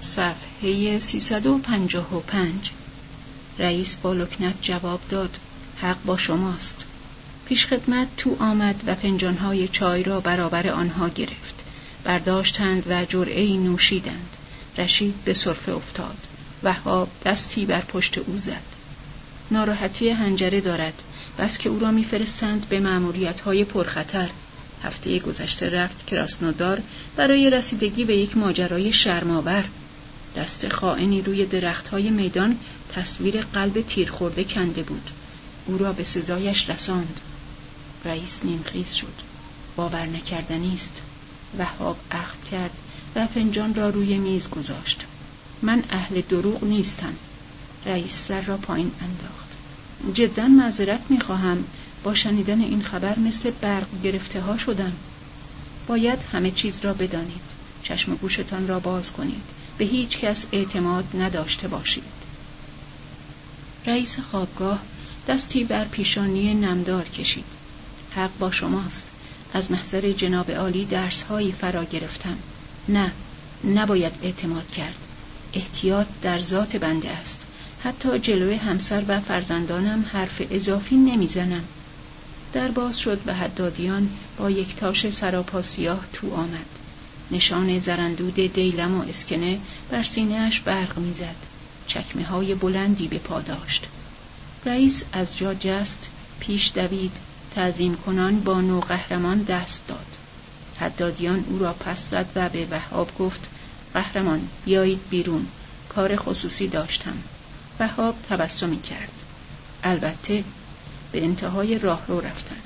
صفحه 355 رئیس با لکنت جواب داد حق با شماست. پیشخدمت تو آمد و فنجانهای چای را برابر آنها گرفت. برداشتند و جرعه نوشیدند. رشید به صرفه افتاد. وهاب دستی بر پشت او زد. ناراحتی هنجره دارد. بس که او را میفرستند به معمولیت های پرخطر. هفته گذشته رفت کراسنودار برای رسیدگی به یک ماجرای شرماور دست خائنی روی درخت های میدان تصویر قلب تیرخورده کنده بود. او را به سزایش رساند. رئیس نیمخیز شد. باور نکردنی است وهاب اخم کرد و فنجان را روی میز گذاشت. من اهل دروغ نیستم. رئیس سر را پایین انداخت. جدا معذرت می‌خواهم. با شنیدن این خبر مثل برق گرفته ها شدم. باید همه چیز را بدانید. چشم گوشتان را باز کنید. به هیچ کس اعتماد نداشته باشید. رئیس خوابگاه دستی بر پیشانی نمدار کشید. حق با شماست. از محضر جناب عالی درسهایی فرا گرفتم. نه نباید اعتماد کرد. احتیاط در ذات بنده است. حتی جلوی همسر و فرزندانم حرف اضافی نمی‌زنم. در باز شد و حدادیان با یک تاش سراپا سیاه تو آمد. نشان زرندود دیلم و اسکنه بر سینهاش برق می‌زد. چکمه های بلندی به پا داشت. رئیس از جا جست پیش دوید. تعظیم کنان با نو قهرمان دست داد. حدادیان او را پس زد و به وهاب گفت قهرمان بیایید بیرون. کار خصوصی داشتم. وهاب تبسمی کرد. البته به انتهای راه رو رفتند.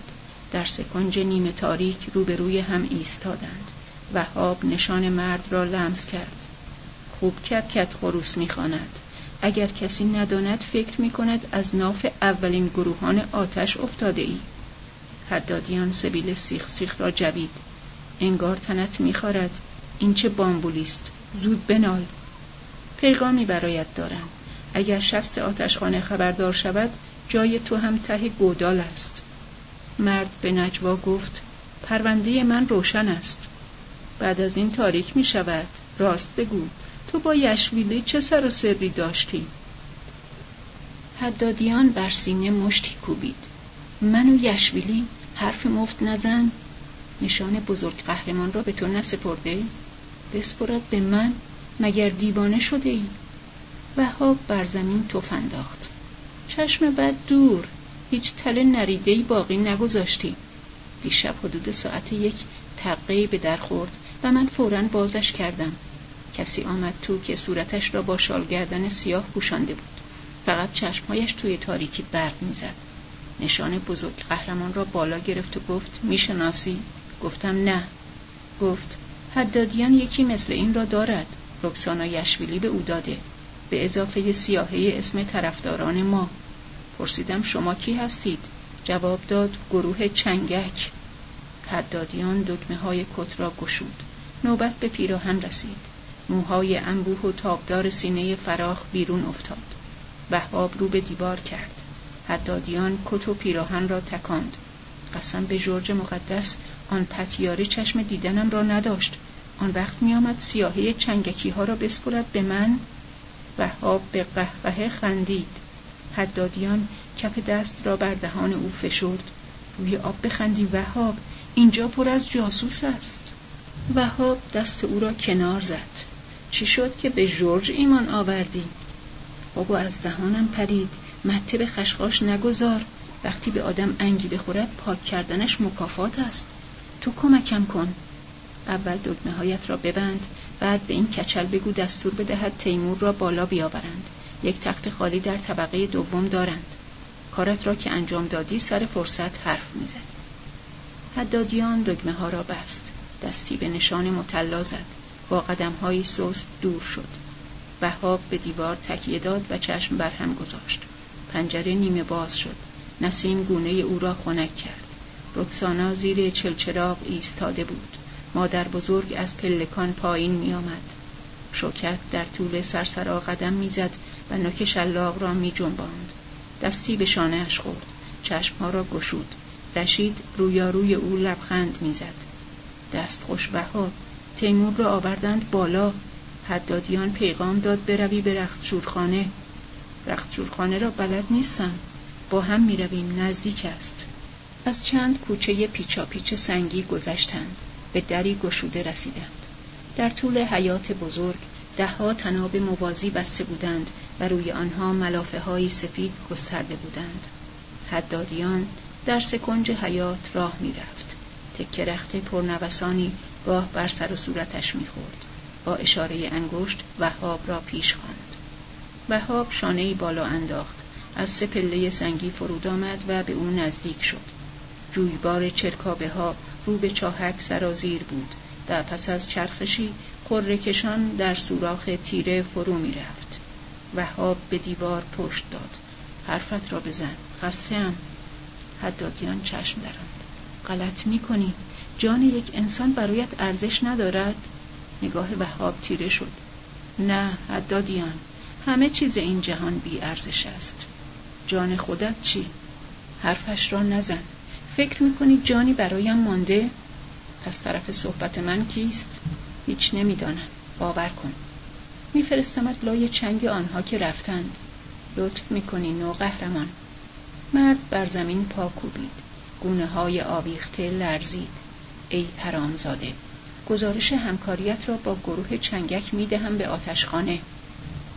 در سکنج نیمه تاریک روبروی هم ایستادند. وهاب نشان مرد را لمس کرد. خوب کت خروس می‌خواند. اگر کسی نداند فکر می کند از ناف اولین گروهان آتش افتاده ای حدادیان سبیل سیخ سیخ را جوید. انگار تنت میخارد این چه بامبولیست. زود بنال. پیغامی برایت دارم. اگر شست آتشخانه خبردار شود جای تو هم ته گودال است. مرد به نجوا گفت پرونده من روشن است. بعد از این تاریک می شود. راست بگو. تو با یشویلی چه سر و سری داشتی؟ حدادیان بر سینه مشتی کوبید. من و یشویلی حرف مفت نزن. نشان بزرگ قهرمان را به تو نسپرده. بسپرد به من مگر دیوانه شده ای؟ وهاب بر زمین توف انداخت. چشم بد دور. هیچ تل نریدهی باقی نگذاشتی. دیشب حدود ساعت یک تقهی به در خورد. و من فورا بازش کردم. کسی آمد تو که صورتش را با شالگردن سیاه پوشانده بود. فقط چشمهایش توی تاریکی برق می‌زد. نشان بزرگ قهرمان را بالا گرفت و گفت می‌شناسی؟ گفتم نه. گفت حدادیان یکی مثل این را دارد. رکسانا یشویلی به او داده. به اضافه سیاهه اسم طرفداران ما. پرسیدم شما کی هستید؟ جواب داد گروه چنگک. حدادیان دکمه های کت را گشود. نوبت به پیراهن رسید. موهای انبوه و تابدار سینه فراخ بیرون افتاد. وهاب رو به دیوار کرد. حدادیان کت و پیراهن را تکاند. قسم به جورج مقدس آن پتیاره چشم دیدنم را نداشت. آن وقت میآمد سیاهی چنگکی ها را بسپرد به من. وهاب به قهقه خندید. حدادیان کف دست را بر دهان او فشرد. روی آب بخندی وهاب اینجا پر از جاسوس است. وهاب دست او را کنار زد. چی شد که به جورج ایمان آوردی؟ بابا از دهانم پرید. مته به خشخاش نگذار. وقتی به آدم انگی بخورد پاک کردنش مکافات است. تو کمکم کن. اول دگمه هایت را ببند بعد به این کچل بگو دستور بدهد تیمور را بالا بیاورند. یک تخت خالی در طبقه دوم دارند. کارت را که انجام دادی سر فرصت حرف می‌زد. حدادیان دگمه ها را بست. دستی به نشان متلا زد. با قدم های سست دور شد. وهاب به دیوار تکیه داد و چشم بر هم گذاشت. پنجره نیمه باز شد. نسیم گونه او را خنک کرد. رکسانا زیر چلچراغ ایستاده بود. مادر بزرگ از پلکان پایین می آمد. شوکت در طول سرسرا قدم می‌زد و نوک شلاق را می جنباند. دستی به شانهاش خورد. چشمها را گشود. رشید رویاروی او لبخند می‌زد. دست خوش وهاب تیمور را آوردند بالا. حدادیان پیغام داد بروی به رختشورخانه رختشورخانه را بلد نیستم. با هم می‌رویم. نزدیک است. از چند کوچه پیچاپیچ سنگی گذشتند. به دری گشوده رسیدند. در طول حیات بزرگ دهها تناب موازی بسته بودند و روی آنها ملافه های سفید گسترده بودند. حدادیان در سکنج حیات راه می‌رفت. تکه رخت پرنوسانی گاه بر سر و صورتش می‌خورد با اشاره انگشت وهاب را پیش خواند وهاب شانهای بالا انداخت از سه پله سنگی فرود آمد و به او نزدیک شد جویبار چرکابه ها رو به چاهک سرازیر بود و پس از چرخشی خرکشان در سوراخ تیره فرو می رفت. وهاب به دیوار پشت داد. حرفت را بزن. خسته حدادیان چشم دارند. غلط می کنی. جان یک انسان برایت ارزش ندارد؟ نگاه وهاب تیره شد. نه حدادیان. همه چیز این جهان بی ارزش است. جان خودت چی؟ حرفش را نزن. فکر می‌کنی جانی برایم مانده؟ پس طرف صحبت من کیست؟ هیچ نمی‌دانم باور کن میفرستمت لای چنگ آنها که رفتند لطف می‌کنی نو قهرمان مرد بر زمین پا کوبید گونه های آویخته لرزید. ای حرامزاده گزارش همکاریت را با گروه چنگک می‌دهم به آتشخانه.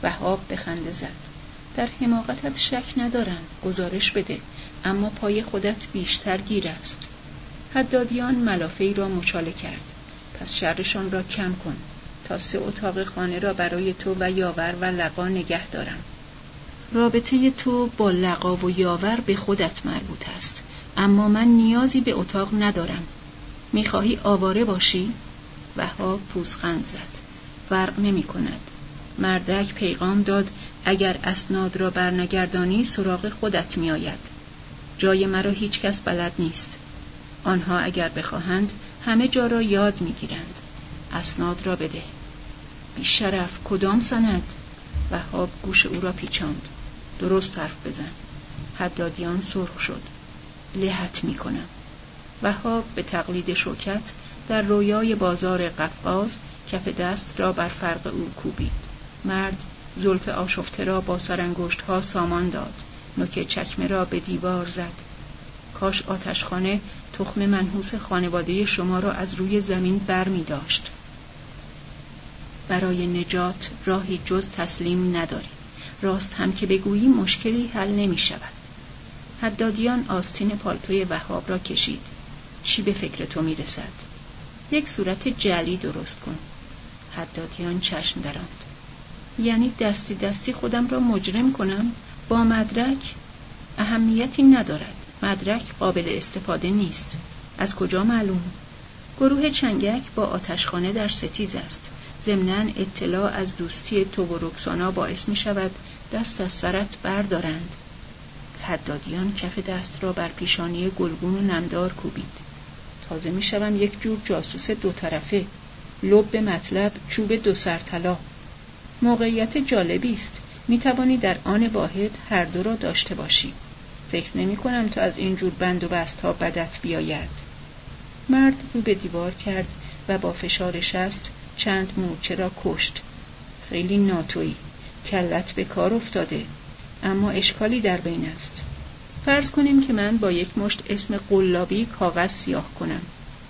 وهاب به خنده زد. در حماقتت شک ندارم. گزارش بده. اما پای خودت بیشتر گیر است. حدادیان ملافه را مچاله کرد. پس شرشان را کم کن. تا سه اتاق خانه را برای تو و یاور و لقا نگه دارم. رابطه تو با لقا و یاور به خودت مربوط است. اما من نیازی به اتاق ندارم. می‌خواهی آواره باشی؟ وهاب پوزخند زد. فرق نمی کند مردک پیغام داد اگر اسناد را برنگردانی سراغ خودت میآید. جای مرا هیچ کس بلد نیست. آنها اگر بخواهند همه جا را یاد می‌گیرند. اسناد را بده. بیشرف کدام سند؟ وهاب گوش او را پیچاند. درست حرف بزن. حدادیان سرخ شد. لحت می‌کنم وهاب به تقلید شوکت در رویای بازار قفقاز کف دست را بر فرق او کوبید مرد زلف آشفته را با سرانگشت ها سامان داد نوک چکمه را به دیوار زد کاش آتشخانه تخم منحوس خانواده شما را از روی زمین بر می داشت. برای نجات راهی جز تسلیم نداری. راست هم که بگویی مشکلی حل نمی شود. حدادیان آستین پالتوی وهاب را کشید. چی به فکر تو می رسد؟ یک صورت جلی درست کن. حدادیان چشم دراند. یعنی دستی دستی خودم را مجرم کنم با مدرک اهمیتی ندارد مدرک قابل استفاده نیست از کجا معلوم گروه چنگک با آتشخانه در ستیز است ضمنا اطلاع از دوستی تو و رکسانا باعث می شود دست از سرت بردارند حدادیان کف دست را بر پیشانی گلگون و نمدار کوبید. تازه می شوم یک جور جاسوس دو طرفه. لب مطلب چوب دو سرطلا. موقعیت جالبی است. می توانی در آن واحد هر دو را داشته باشی. فکر نمی کنم تا از این جور بند و بست ها بدت بیاید. مرد رو به دیوار کرد و با فشار شست چند مورچه را کشت. خیلی ناتویی. کلت به کار افتاده. اما اشکالی در بین است. فرض کنیم که من با یک مشت اسم قلابی کاغذ سیاه کنم.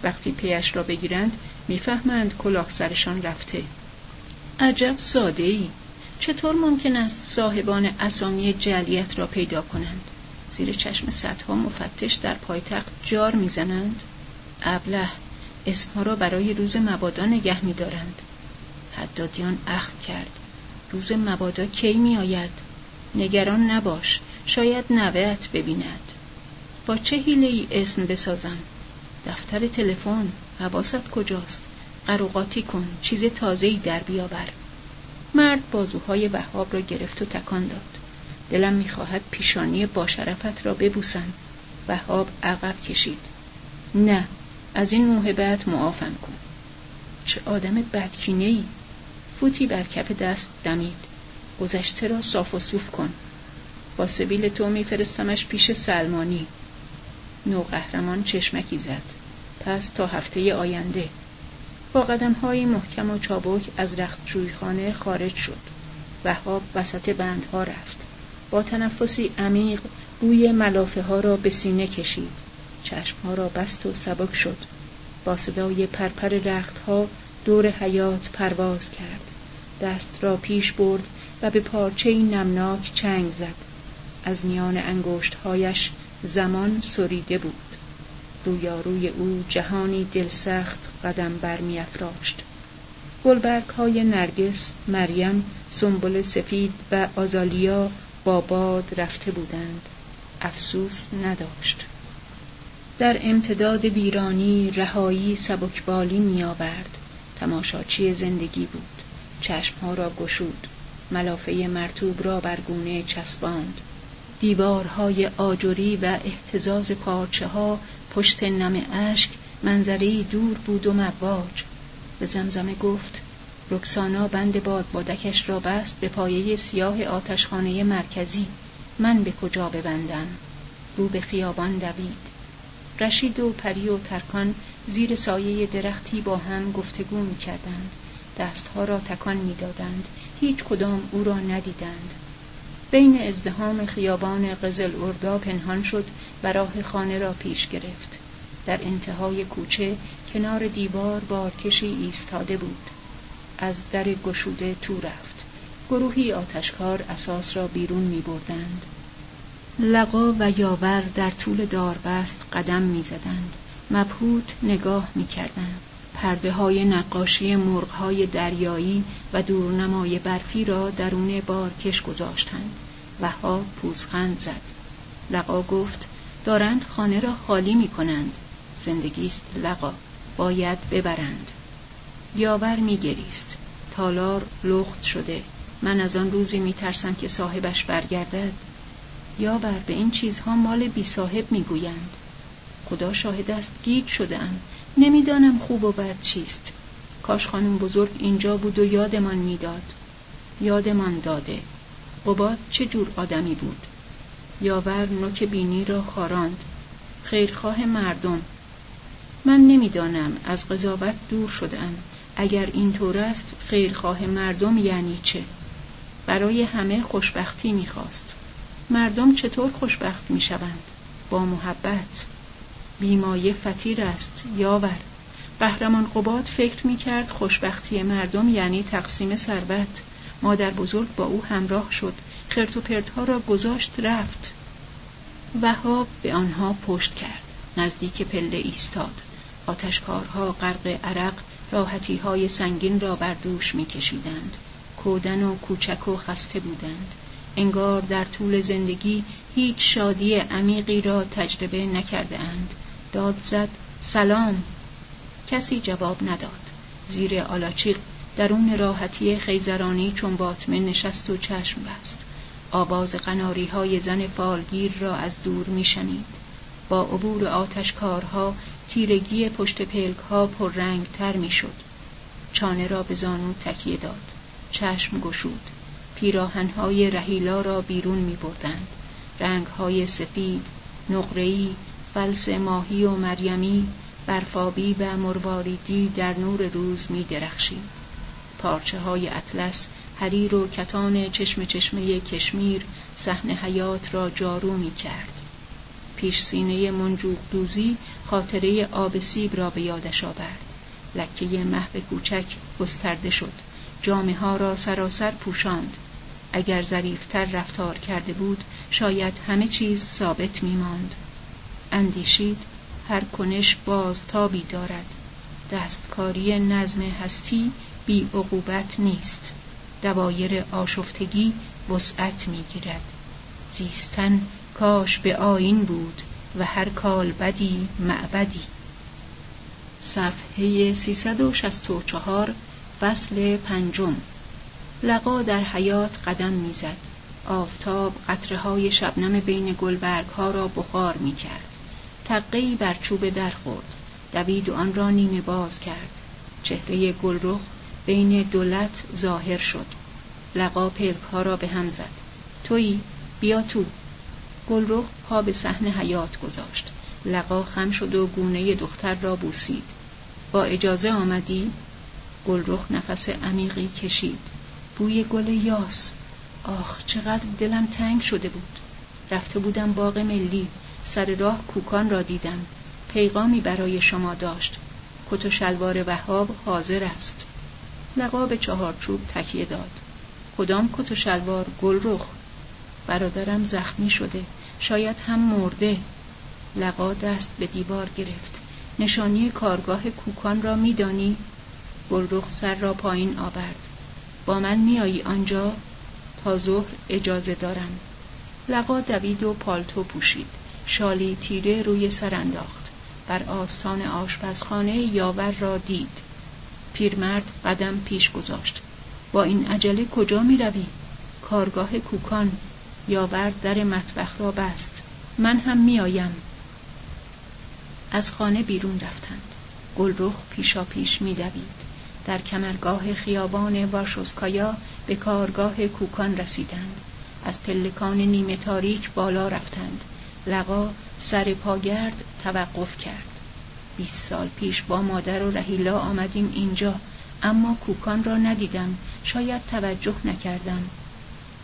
وقتی پیش را بگیرند می‌فهمند کلاه سرشان رفته. عجب ساده ای چطور ممکن است صاحبان اسامی جلیت را پیدا کنند؟ زیر چشم صدها مفتش در پایتخت جار می‌زنند. ابله اسمها را برای روز مبادا نگه میدارند. حدادیان اخم کرد. روز مبادا کی میآید؟ نگران نباش. شاید نوهت ببیند. با چه حیله ای اسم بسازم؟ دفتر تلفن. حواست کجاست؟ قروقاتی کن. چیز تازه‌ای در بیاور. مرد بازوهای وهاب را گرفت و تکان داد. دلم می‌خواهد پیشانی با شرفت را ببوسم. وهاب عقب کشید. نه از این موهبت معافم کن. چه آدم بدکینه ای فوتی بر کف دست دمید. گذشته را صاف و صوف کن. با سبیل تو میفرستمش پیش سلمانی. نو قهرمان چشمکی زد. پس تا هفته آینده. با قدم های محکم و چابک از رخت خانه خارج شد. وهاب وسط بندها رفت. با تنفسی عمیق بوی ملافه ها را به سینه کشید. چشمها را بست و سبک شد. با صدای پرپر رختها دور حیات پرواز کرد. دست را پیش برد به پارچه نمناک چنگ زد. از میان انگشتهایش زمان سریده بود. رویاروی او جهانی دلسخت قدم برمیافراشت. گلبرگ های نرگس، مریم، سنبل سفید و آزالیا با باد رفته بودند. افسوس نداشت. در امتداد ویرانی رهایی سبکبالی میآورد. تماشاچی زندگی بود. چشمها را گشود. ملافه مرتوب را بر گونه چسباند. دیوارهای آجری و احتزاز پارچه ها پشت نم اشک منظری دور بود و مواج. به زمزمه گفت رکسانا بند باد بادکش را بست به پایه سیاه آتشخانه مرکزی. من به کجا ببندم؟ رو به خیابان دوید. رشید و پری و ترکان زیر سایه درختی با هم گفتگو می کردند. دستها را تکان می دادند. هیچ کدام او را ندیدند. بین ازدهام خیابان قزل اردا پنهان شد و راه خانه را پیش گرفت. در انتهای کوچه کنار دیوار بارکشی ایستاده بود. از در گشوده تو رفت. گروهی آتشکار اساس را بیرون می بردند. لقا و یاور در طول داربست قدم می‌زدند مبهوت نگاه می‌کردند پرده های نقاشی مرغ های دریایی و دورنمای برفی را درون بارکش گذاشتند. ها پوزخند زد. لقا گفت دارند خانه را خالی می کنند زندگی است لقا. باید ببرند. یاور میگریست. تالار لخت شده. من از آن روزی میترسم که صاحبش برگردد. یا بر به این چیزها مال بی صاحب می‌گویند. خدا شاهد است گیج شده ام نمی‌دانم خوب و بد چیست. کاش خانم بزرگ اینجا بود و یادمان می‌داد. یادمان داده. قباد چه جور آدمی بود. یاور نوک بینی را خاراند. خیرخواه مردم. من نمی‌دانم از قضاوت دور شدم اگر اینطور است خیرخواه مردم یعنی چه؟ برای همه خوشبختی می‌خواست. مردم چطور خوشبخت می شوند؟ با محبت. بیمایه فتیر است یاور. بهرمان قباد فکر می کرد خوشبختی مردم یعنی تقسیم ثروت. مادر بزرگ با او همراه شد. خرت و پرتها را گذاشت رفت. وهاب به آنها پشت کرد. نزدیک پله ایستاد. آتشکارها غرق عرق راحتی های سنگین را بر دوش می کشیدند کودن و کوچک و خسته بودند. انگار در طول زندگی هیچ شادی عمیقی را تجربه نکرده اند. داد زد. سلام. کسی جواب نداد. زیر آلاچیق درون راحتی خیزرانی چون باطمه نشست و چشم بست. آواز قناری های زن فالگیر را از دور میشنید. با عبور آتشکارها تیرگی پشت پلک ها رنگ تر می‌شد. چانه را به زانو تکیه داد. چشم گشود. پیراهنهای رهیلا را بیرون می بردند. رنگهای سفید، نقره‌ای، فلس ماهی و مریمی، برفابی و مرواریدی در نور روز می درخشید. پارچه های اطلس، حریر و کتان چشم چشمه کشمیر صحن حیات را جارو می کرد. پیش سینه منجوق دوزی خاطره آب سیب را به یادش آورد. لکه محو کوچک گسترده شد. جامعه ها را سراسر پوشاند. اگر ظریفتر رفتار کرده بود شاید همه چیز ثابت می ماند. اندیشید هر کنش بازتابی دارد. دستکاری نظم هستی بی عقوبت نیست. دوایر آشفتگی وسعت می‌گیرد. زیستن کاش به آین بود و هر کال بدی معبدی. صفحه 364 فصل پنجم. لقا در حیات قدم می‌زد. آفتاب قطره های شبنم بین گلبرگ ها را بخار می کرد تقی بر چوب در خورد. دوید و آن را نیمه باز کرد. چهره گلرخ بین دولت ظاهر شد. لقا پلک ها را به هم زد. تویی بیا تو. گلرخ پا به صحن حیات گذاشت. لقا خم شد و گونه دختر را بوسید. با اجازه آمدی؟ گلرخ نفس عمیقی کشید. بوی گل یاس. آخ چقدر دلم تنگ شده بود. رفته بودم باغ ملی. سر راه کوکان را دیدم. پیغامی برای شما داشت. کت و شلوار وهاب حاضر است. لقا به چهارچوب تکیه داد. کدام کت و شلوار گلرخ؟ برادرم زخمی شده. شاید هم مرده. لقا دست به دیوار گرفت. نشانی کارگاه کوکان را میدانی؟ گلرخ سر را پایین آورد. با من میایی آنجا؟ تا ظهر اجازه دارم. لقا دوید و پالتو پوشید. شالی تیره روی سر انداخت. بر آستان آشپزخانه یاور را دید. پیرمرد قدم پیش گذاشت. با این عجله کجا می روی؟ کارگاه کوکان. یاور در مطبخ را بست. من هم میآیم از خانه بیرون رفتند. گلرخ پیشا پیش میدوید در کمرگاه خیابان وارشوسکایا به کارگاه کوکان رسیدند. از پلکان نیمه تاریک بالا رفتند. لقا سر پاگرد توقف کرد. بیست سال پیش با مادر و رهیلا آمدیم اینجا اما کوکان را ندیدم شاید توجه نکردم.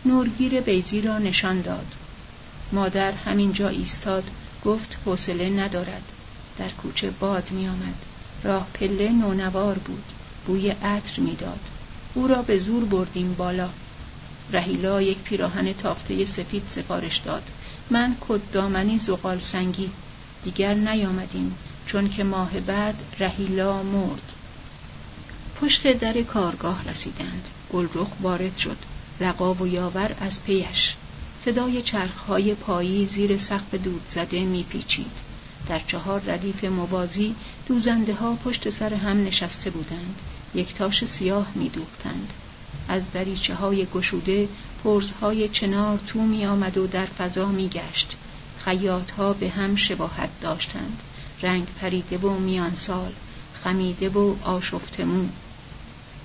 نورگیر بیزی را نشان داد. مادر همینجا ایستاد گفت حوصله ندارد. در کوچه باد می آمد. راه پله نونوار بود. بوی عطر می‌داد او را به زور بردیم بالا. رهیلا یک پیراهن تافته سفید سفارش داد. من کد دامنی زغال سنگی دیگر نیامدیم چون که ماه بعد رهیلا مرد. پشت در کارگاه رسیدند. گلرخ وارد شد. لقا و یاور از پیش. صدای چرخهای پایی زیر سقف دود زده میپیچید. در چهار ردیف موازی دوزنده ها پشت سر هم نشسته بودند. یک تاش سیاه میدوختند. از دریچه های گشوده پرزهای چنار تو می آمد و در فضا می گشت خیاط ها به هم شباهت داشتند. رنگ پریده و میان سال خمیده و آشفتمو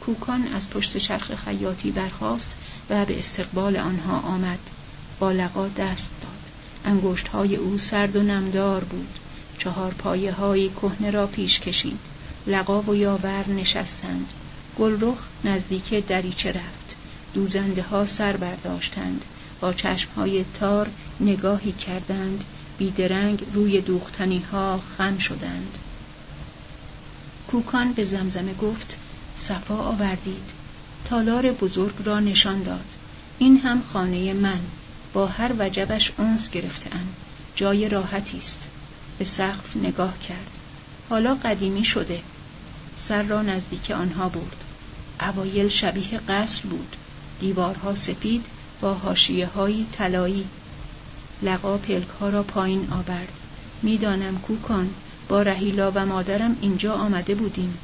کوکان از پشت چرخ خیاطی برخاست و به استقبال آنها آمد. با لقا دست داد. انگشت های او سرد و نمدار بود. چهار پایه های کهنه را پیش کشید. لقا و یاور نشستند. گلرخ نزدیک دریچه رفت. دوزنده ها سر برداشتند. با چشم های تار نگاهی کردند. بیدرنگ روی دوختنی ها خم شدند. کوکان به زمزمه گفت صفا آوردید. تالار بزرگ را نشان داد. این هم خانه من. با هر وجبش اونس گرفتهام. جای راحتی است. به سقف نگاه کرد. حالا قدیمی شده. سر را نزدیک آنها برد. اوایل شبیه قصر بود. دیوارها سفید با حاشیه های طلایی. لقا پلک ها را پایین آورد. می‌دانم کوکان با رهیلا و مادرم اینجا آمده بودیم.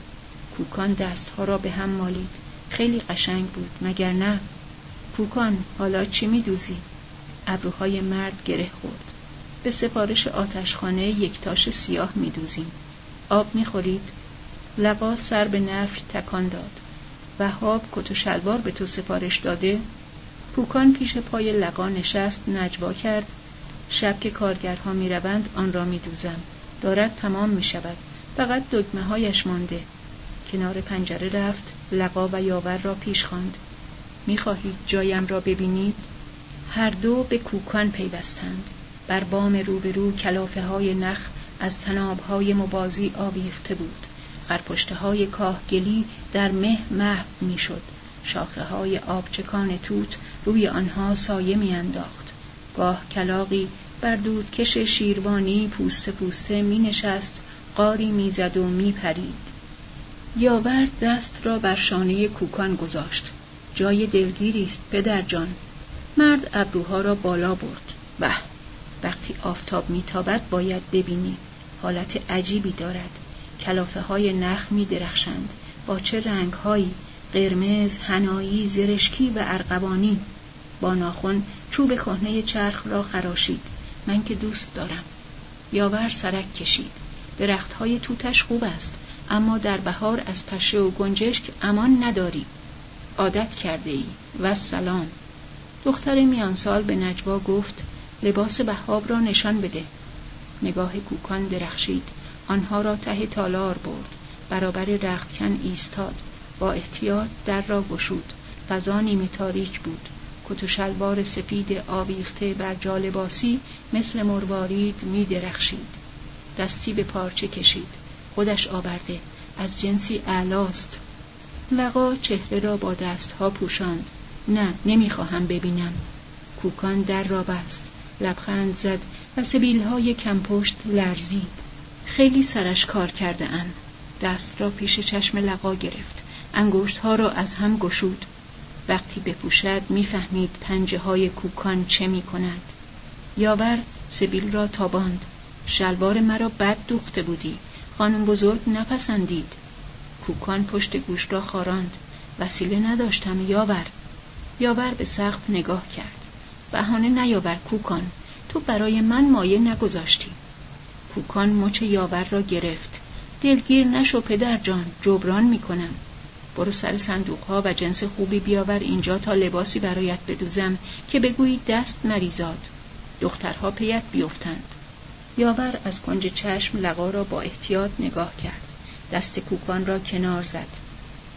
کوکان دستها را به هم مالید. خیلی قشنگ بود مگر نه؟ کوکان حالا چی میدوزی؟ ابروهای مرد گره خورد. به سفارش آتشخانه یک تاش سیاه میدوزیم. آب می‌خورید؟ لقا سر به نفی تکان داد. وهاب کت و شلوار به تو سفارش داده. پوکان پیش پای لقا نشست نجوا کرد. شب که کارگرها می‌روند آن را میدوزم. دارد تمام می‌شود. فقط دگمه هایش مانده. کنار پنجره رفت لقا و یاور را پیش خواند. می‌خواهید جایم را ببینید؟ هر دو به کوکان پیوستند. بر بام روبرو کلافه های نخ از تناب های مبازی آویخته بود. خرپشته های کاهگلی در مه محو می‌شد. شاخه های آبچکان توت روی آنها سایه میانداخت. گاه کلاقی بر دودکش شیروانی پوست پوسته می نشست قاری می‌زد و می پرید. یاور دست را بر شانه کوکان گذاشت. جای دلگیری است پدر جان. مرد ابروها را بالا برد. و وقتی آفتاب میتابد باید ببینی. حالت عجیبی دارد. کلافه های نخ می درخشند با چه رنگ هایی قرمز، هنایی، زرشکی و ارغوانی. با ناخن چوب کهنه چرخ را خراشید. من که دوست دارم. یاور سرک کشید. درخت های توتش خوب است اما در بهار از پشه و گنجشک امان نداری. عادت کرده ای و سلام دختر میانسال به نجوا گفت لباس بهاب را نشان بده. نگاه کوکان درخشید. آنها را ته تالار برد. برابر رختکن ایستاد. با احتیاط در را گشود. فضا نیمه تاریک بود. کت و شلوار سفید آویخته بر جالباسی مثل مروارید می درخشید. دستی به پارچه کشید. خودش آورده. از جنسی اعلاست. لقا چهره را با دستها پوشاند. نه نمی‌خواهم ببینم. کوکان در را بست. لبخند زد و سبیلهای کمپشت لرزید. خیلی سرش کار کرده ام. دست را پیش چشم لقا گرفت. انگشتها را از هم گشود. وقتی بپوشد می‌فهمید پنجه های کوکان چه می کند یاور سبیل را تاباند. شلوار مرا بد دوخته بودی. خانم بزرگ نپسندید. کوکان پشت گوش را خاراند. وسیله نداشتم یاور. یاور به سقف نگاه کرد. بهانه نیاور کوکان. تو برای من مایه نگذاشتی. کوکان مچ یاور را گرفت. دلگیر نشو پدر جان جبران می‌کنم. برو سر صندوق و جنس خوبی بیاور اینجا تا لباسی برایت بدوزم که بگویی دست مریزاد. دخترها پیت بیفتند. یاور از کنج چشم لقا را با احتیاط نگاه کرد. دست کوکان را کنار زد.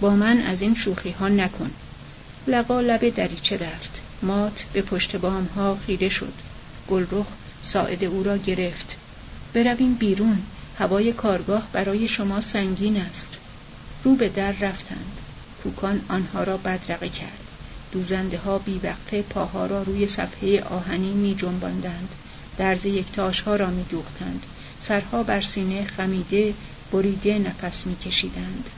با من از این شوخی ها نکن. لقا لب دریچه رفت. مات به پشت بام ها خیره شد. گلرخ ساعد او را گرفت. برویم بیرون. هوای کارگاه برای شما سنگین است. رو به در رفتند. کوکان آنها را بدرقه کرد. دوزنده ها بیوقته پاها را روی صفحه آهنی می جنباندند درز یکتاش ها را می دوختند سرها بر سینه خمیده بریده نفس می کشیدند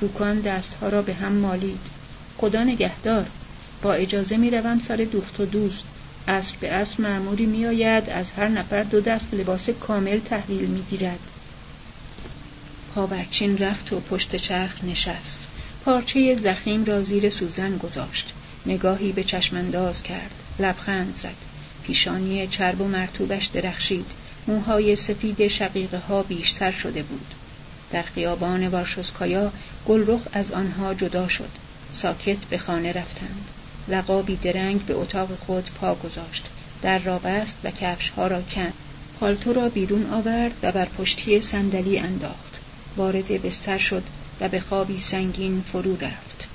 کوکان دستها را به هم مالید. خدا نگهدار! با اجازه می روم سر دوخت و دوز اصر به اصر معموری می آید از هر نفر دو دست لباس کامل تحویل می گیرد پاورچین رفت و پشت چرخ نشست. پارچه زخیم را زیر سوزن گذاشت. نگاهی به چشمانداز کرد. لبخند زد. پیشانی چرب و مرتوبش درخشید. موهای سفید شقیقه ها بیشتر شده بود. در خیابان وارشوسکایا گلرخ از آنها جدا شد. ساکت به خانه رفتند. لقابی درنگ به اتاق خود پا گذاشت. در را بست و کفش ها را کند. پالتو را بیرون آورد و بر پشتی صندلی انداخت. وارد بستر شد و به خوابی سنگین فرو رفت.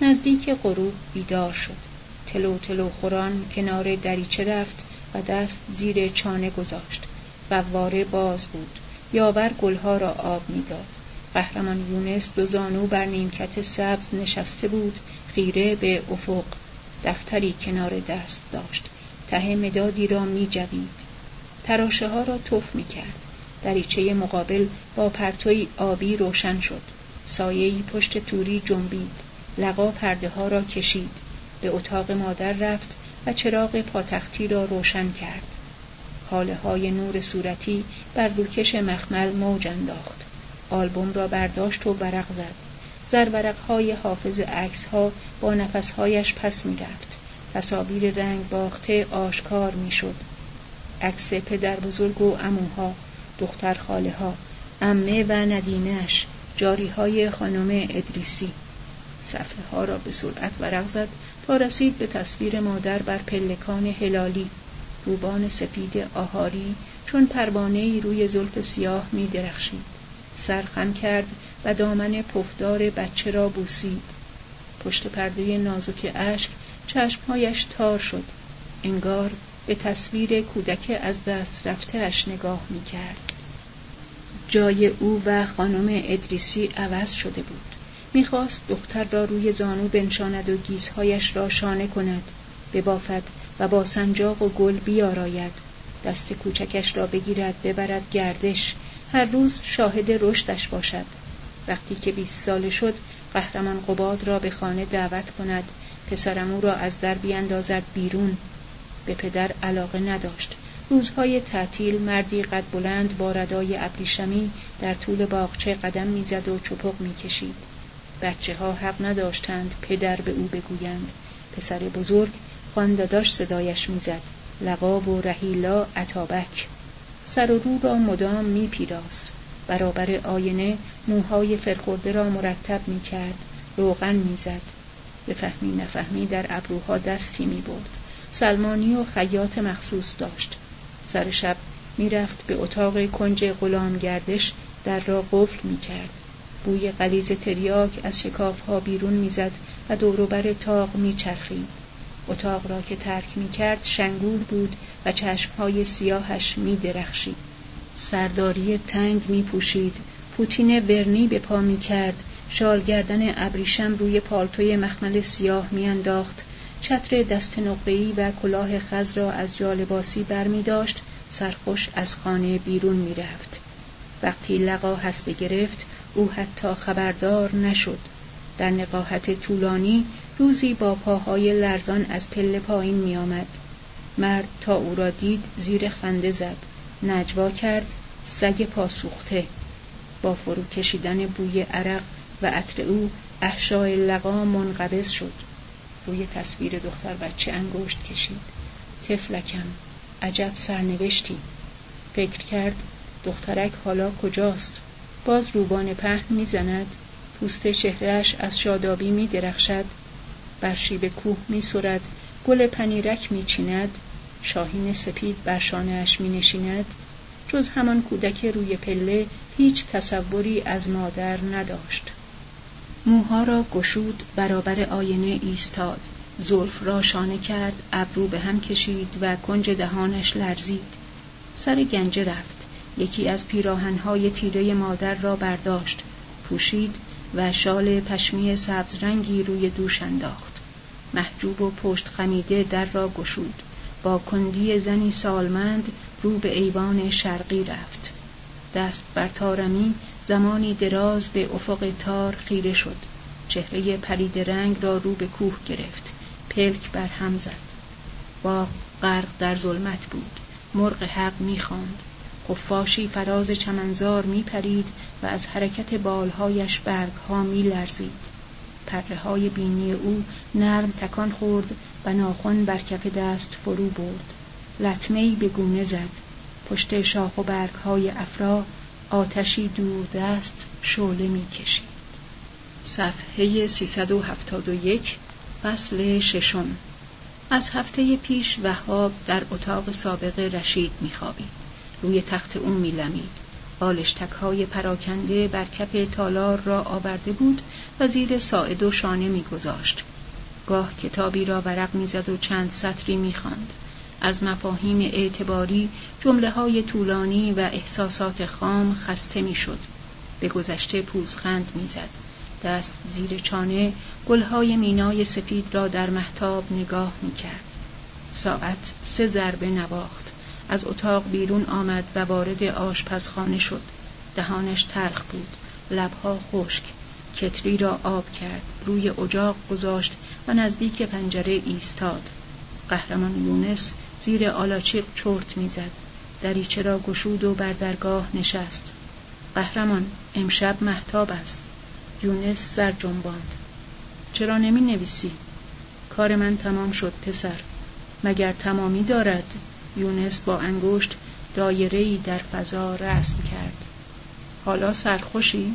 نزدیک غروب بیدار شد. تلو تلو خوران کنار دریچه رفت و دست زیر چانه گذاشت فواره باز بود. یاور گلها را آب می‌داد. قهرمان یونس دو زانو بر نیمکت سبز نشسته بود خیره به افق. دفتری کنار دست داشت. ته مدادی را می جوید. تراشه ها را توف می کرد. دریچه مقابل با پرتوی آبی روشن شد. سایهی پشت توری جنبید. لقا پرده ها را کشید. به اتاق مادر رفت و چراغ پاتختی را روشن کرد. حاله های نور صورتی بر روکش مخمل موج انداخت. آلبوم را برداشت و ورق زد. زرورق های حافظ عکس ها با نفسهایش پس می رفت تصاویر رنگ باخته آشکار می شد عکس پدر بزرگ و اموها دختر خاله ها امه و ندیمش جاری های خانم ادریسی. صفحه ها را به سرعت ورق زد تا رسید به تصویر مادر بر پلکان هلالی. روبان سپید آهاری چون پروانه روی زلف سیاه می درخشید سرخم کرد و دامن پفدار بچه را بوسید پشت پرده نازک اشک چشمهایش تار شد انگار به تصویر کودک از دست رفته اش نگاه می کرد. جای او و خانم ادریسی عوض شده بود. می‌خواست دختر را روی زانو بنشاند و گیزهایش را شانه کند ببافد و با سنجاق و گل بیاراید دست کوچکش را بگیرد ببرد گردش هر روز شاهد رشدش باشد. وقتی که بیست ساله شد قهرمان قباد را به خانه دعوت کند. پسرم او را از در بیاندازد بیرون. به پدر علاقه نداشت. روزهای تعطیل مردی قد بلند با ردای ابریشمی در طول باغچه قدم می‌زد و چپق می‌کشید. بچه ها حق نداشتند پدر به او بگویند. پسر بزرگ خانداداش صدایش می‌زد. لقاب و رهیلا عطابک سر و رو را مدام میپیراست. برابر آینه موهای فرخورده را مرتب می‌کرد. روغن می‌زد. به فهمی نفهمی در ابروها دستی می‌برد. سلمانی و خیاط مخصوص داشت. سر شب می‌رفت به اتاق کنج غلام گردش در را قفل می‌کرد. بوی قلیز تریاک از شکاف ها بیرون می‌زد و دوروبر تاق میچرخید. اتاق را که ترک می کرد شنگول بود و چشمهای سیاهش می درخشید. سرداری تنگ می پوشید. پوتین ورنی به پا می کرد. شالگردن ابریشم روی پالتوی مخمل سیاه میانداخت چتر دست نقره‌ای و کلاه خز را از جالباسی بر می داشت سرخوش از خانه بیرون می رفت. وقتی لقا حسب گرفت او حتی خبردار نشد در نقاهت طولانی روزی با پاهای لرزان از پله پایین می آمد. مرد تا او را دید زیر خنده زد. نجوا کرد سگ پاسوخته. با فرو کشیدن بوی عرق و عطر او احشای لقا منقبض شد. روی تصویر دختر بچه انگشت کشید. تفلکم عجب سرنوشتی. فکر کرد دخترک حالا کجاست؟ باز روبان پهن می‌زند. پوست چهرهش از شادابی می درخشد بر شیب کوه می سرد گل پنیرک می چیند شاهین سپید بر شانهاش می نشیند جز همان کودک روی پله هیچ تصوری از مادر نداشت. موها را گشود برابر آینه ایستاد. زلف را شانه کرد ابرو به هم کشید و کنج دهانش لرزید. سر گنجه رفت. یکی از پیراهنهای تیره مادر را برداشت. پوشید و شال پشمی سبز رنگی روی دوش انداخت. محجوب و پشت خمیده در را گشود. با کندی زنی سالمند رو به ایوان شرقی رفت. دست بر تارمی زمانی دراز به افق تار خیره شد. چهره پرید رنگ را رو به کوه گرفت. پلک بر هم زد. باغ غرق در ظلمت بود. مرغ حق می‌خواند. خفاشی فراز چمنزار میپرید و از حرکت بالهایش برگها میلرزید. پره های بینی او نرم تکان خورد و ناخن بر کف دست فرو برد. لطمهای به گونه زد. پشت شاخ و برگهای افرا آتشی دور دست شعله می‌کشید. صفحه 371 فصل ششم. از هفته پیش وهاب در اتاق سابق رشید میخوابید. روی تخت او میلمید. بالشتک های پراکنده بر کف تالار را آورده بود و زیر ساعد و شانه میگذاشت. گاه کتابی را ورق می‌زد و چند سطری می‌خواند. از مفاهیم اعتباری جمله های طولانی و احساسات خام خسته می‌شد. به گذشته پوزخند می‌زد. دست زیر چانه گلهای مینای سفید را در محتاب نگاه می‌کرد. ساعت سه ضربه نواخت. از اتاق بیرون آمد و وارد آشپزخانه شد. دهانش ترخ بود. لبها خشک. کتری را آب کرد. روی اجاق گذاشت و نزدیک پنجره ایستاد. قهرمان یونس زیر آلاچیق چرت می‌زد. دریچه را گشود و بر درگاه نشست. قهرمان امشب محتاب است. یونس سر جنباند. چرا نمی نویسی؟ کار من تمام شد پسر. مگر تمامی دارد؟ یونس با انگشت دایره‌ای در فضا رسم کرد. حالا سرخوشی؟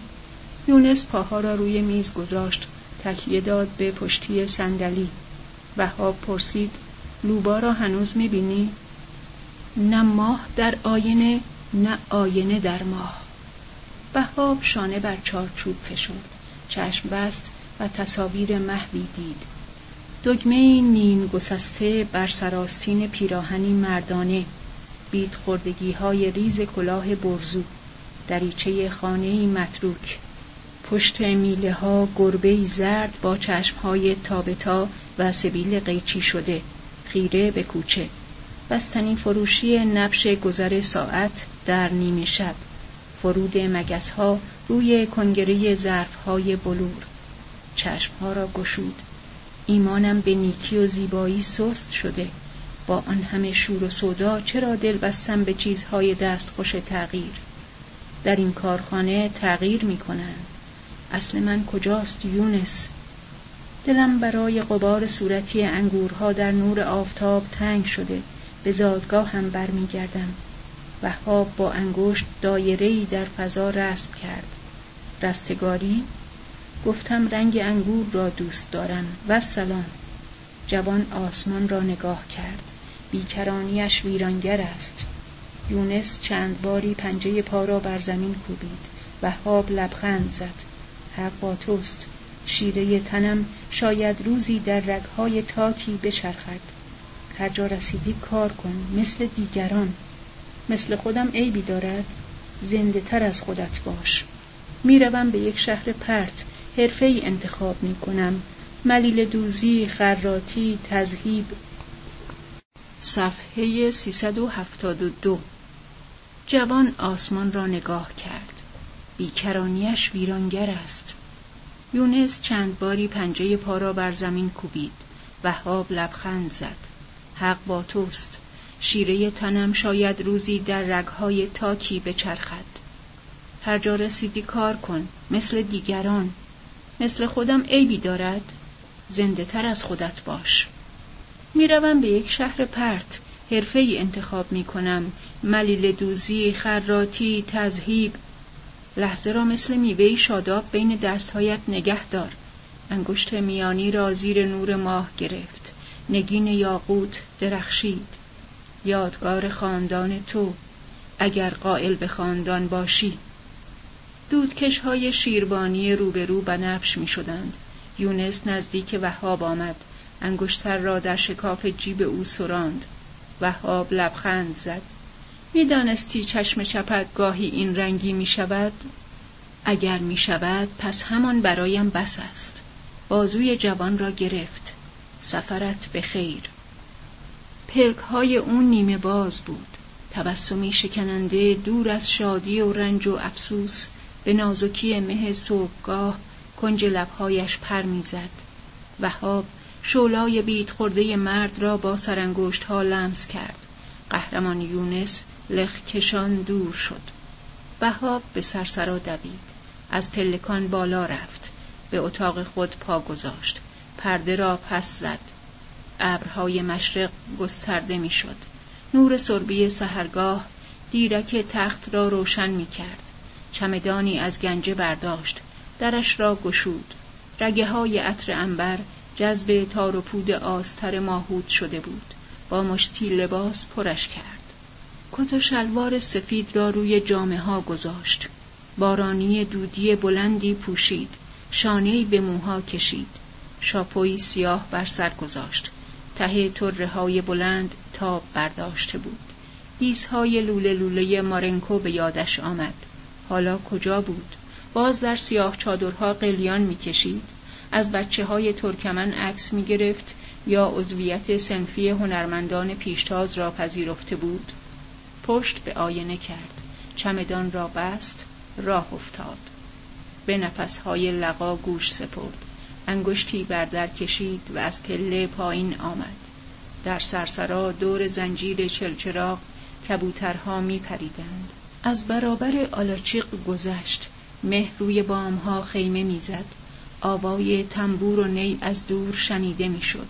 یونس پاها را روی میز گذاشت تکیه داد به پشتی صندلی. وهاب پرسید لوبا را هنوز می‌بینی؟ نه ماه در آینه نه آینه در ماه. وهاب شانه بر چارچوب فشرد چشم بست و تصاویر محوی دید. دگمه نیم گسسته بر سراستین پیراهنی مردانه بیت خوردگی های ریز کلاه برزو دریچه خانه متروک پشت میله ها گربه زرد با چشم های تابتا و سبیل قیچی شده خیره به کوچه. بستنی فروشی نبش گذر ساعت در نیمه شب. فرود مگس ها روی کنگره ظرف های بلور. چشم ها را گشود. ایمانم به نیکی و زیبایی سست شده. با آن همه شور و صدا چرا دل بستم به چیزهای دستخوش تغییر؟ در این کارخانه تغییر می کنند. اصل من کجاست یونس؟ دلم برای قبار صورتی انگورها در نور آفتاب تنگ شده. به زادگاه هم برمیگردم. وهاب با انگشت دایره‌ای در فضا رسم کرد. رستگاری؟ گفتم رنگ انگور را دوست دارم. و سلام جوان آسمان را نگاه کرد. بیکرانیش ویرانگر است. یونس چند باری پنجه پا را بر زمین کوبید. وهاب لبخند زد. حق با توست. شیره تنم شاید روزی در رگهای تاکی بچرخد. هر جا رسیدی کار کن. مثل دیگران. مثل خودم عیبی دارد. زنده تر از خودت باش. می‌روم به یک شهر پرت. حرفه ای انتخاب می کنم ملیل دوزی، خراتی، تذهیب. صفحه 372 جوان آسمان را نگاه کرد. بیکرانیش ویرانگر است. یونس چند باری پنجه پا را بر زمین کوبید. وهاب لبخند زد. حق با توست. شیره تنم شاید روزی در رگهای تاکی بچرخد. هر جا رسیدی کار کن. مثل دیگران. مثل خودم عیبی دارد. زنده تر از خودت باش. می‌روم به یک شهر پرت حرفه ای انتخاب می کنم ملیل دوزی، خراتی، تذهیب. لحظه را مثل میوه شاداب بین دستهایت نگه دار. انگشت میانی را زیر نور ماه گرفت. نگین یاقوت درخشید. یادگار خاندان تو اگر قائل به خاندان باشی. دودکش های شیربانی روبرو بنفش می شدند یونس نزدیک وهاب آمد. انگشتر را در شکاف جیب او سراند. وهاب لبخند زد. می‌دانستی چشم چپت گاهی این رنگی می شود؟ اگر می شود پس همان برایم بس است. بازوی جوان را گرفت. سفرت به خیر. پلک های اون نیمه باز بود. تبسمی شکننده دور از شادی و رنج و افسوس به نازکی مه صبحگاه کنج لبهایش پر می‌زد. وهاب شولای بیت خورده مرد را با سرانگشت ها لمس کرد. قهرمان یونس لخ کشان دور شد. وهاب به سرسرا دوید. از پلکان بالا رفت. به اتاق خود پا گذاشت. پرده را پس زد. ابرهای مشرق گسترده می‌شد. نور سربی سهرگاه دیرک تخت را روشن می کرد چمدانی از گنجه برداشت. درش را گشود. رگه های عطر انبر جذب تار و پود آستر ماهود شده بود. با مشتی لباس پرش کرد. کت و شلوار سفید را روی جامه ها گذاشت. بارانی دودی بلندی پوشید. شانهای به موها کشید. شاپوی سیاه بر سر گذاشت. ته طره های بلند تاب برداشته بود. های لوله لوله مارنکو به یادش آمد. حالا کجا بود؟ باز در سیاه چادرها قلیان می‌کشید. از بچه های ترکمن عکس می گرفت یا عضویت سنفی هنرمندان پیشتاز را پذیرفته بود. پشت به آینه کرد. چمدان را بست راه افتاد. به نفسهای لقا گوش سپرد. انگشتی بر در کشید و از پله پایین آمد. در سرسرا دور زنجیر چلچراغ کبوترها می پریدند. از برابر آلاچیق گذشت. مه روی بامها خیمه می‌زد. آوای تنبور و نی از دور شنیده می‌شد.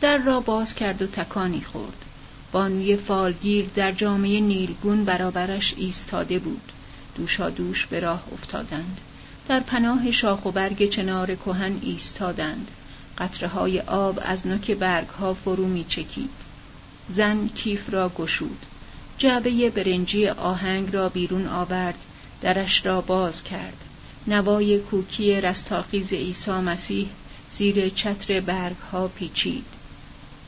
در را باز کرد و تکانی خورد. بانوی فالگیر در جامعه نیلگون برابرش ایستاده بود. دوشا دوش به راه افتادند. در پناه شاخ و برگ چنار کهن ایستادند. قطره های آب از نوک برگ ها فرو می چکید. زن کیف را گشود. جعبه برنجی آهنگ را بیرون آورد درش را باز کرد. نوای کوکی رستاخیز عیسی مسیح زیر چتر برگ ها پیچید.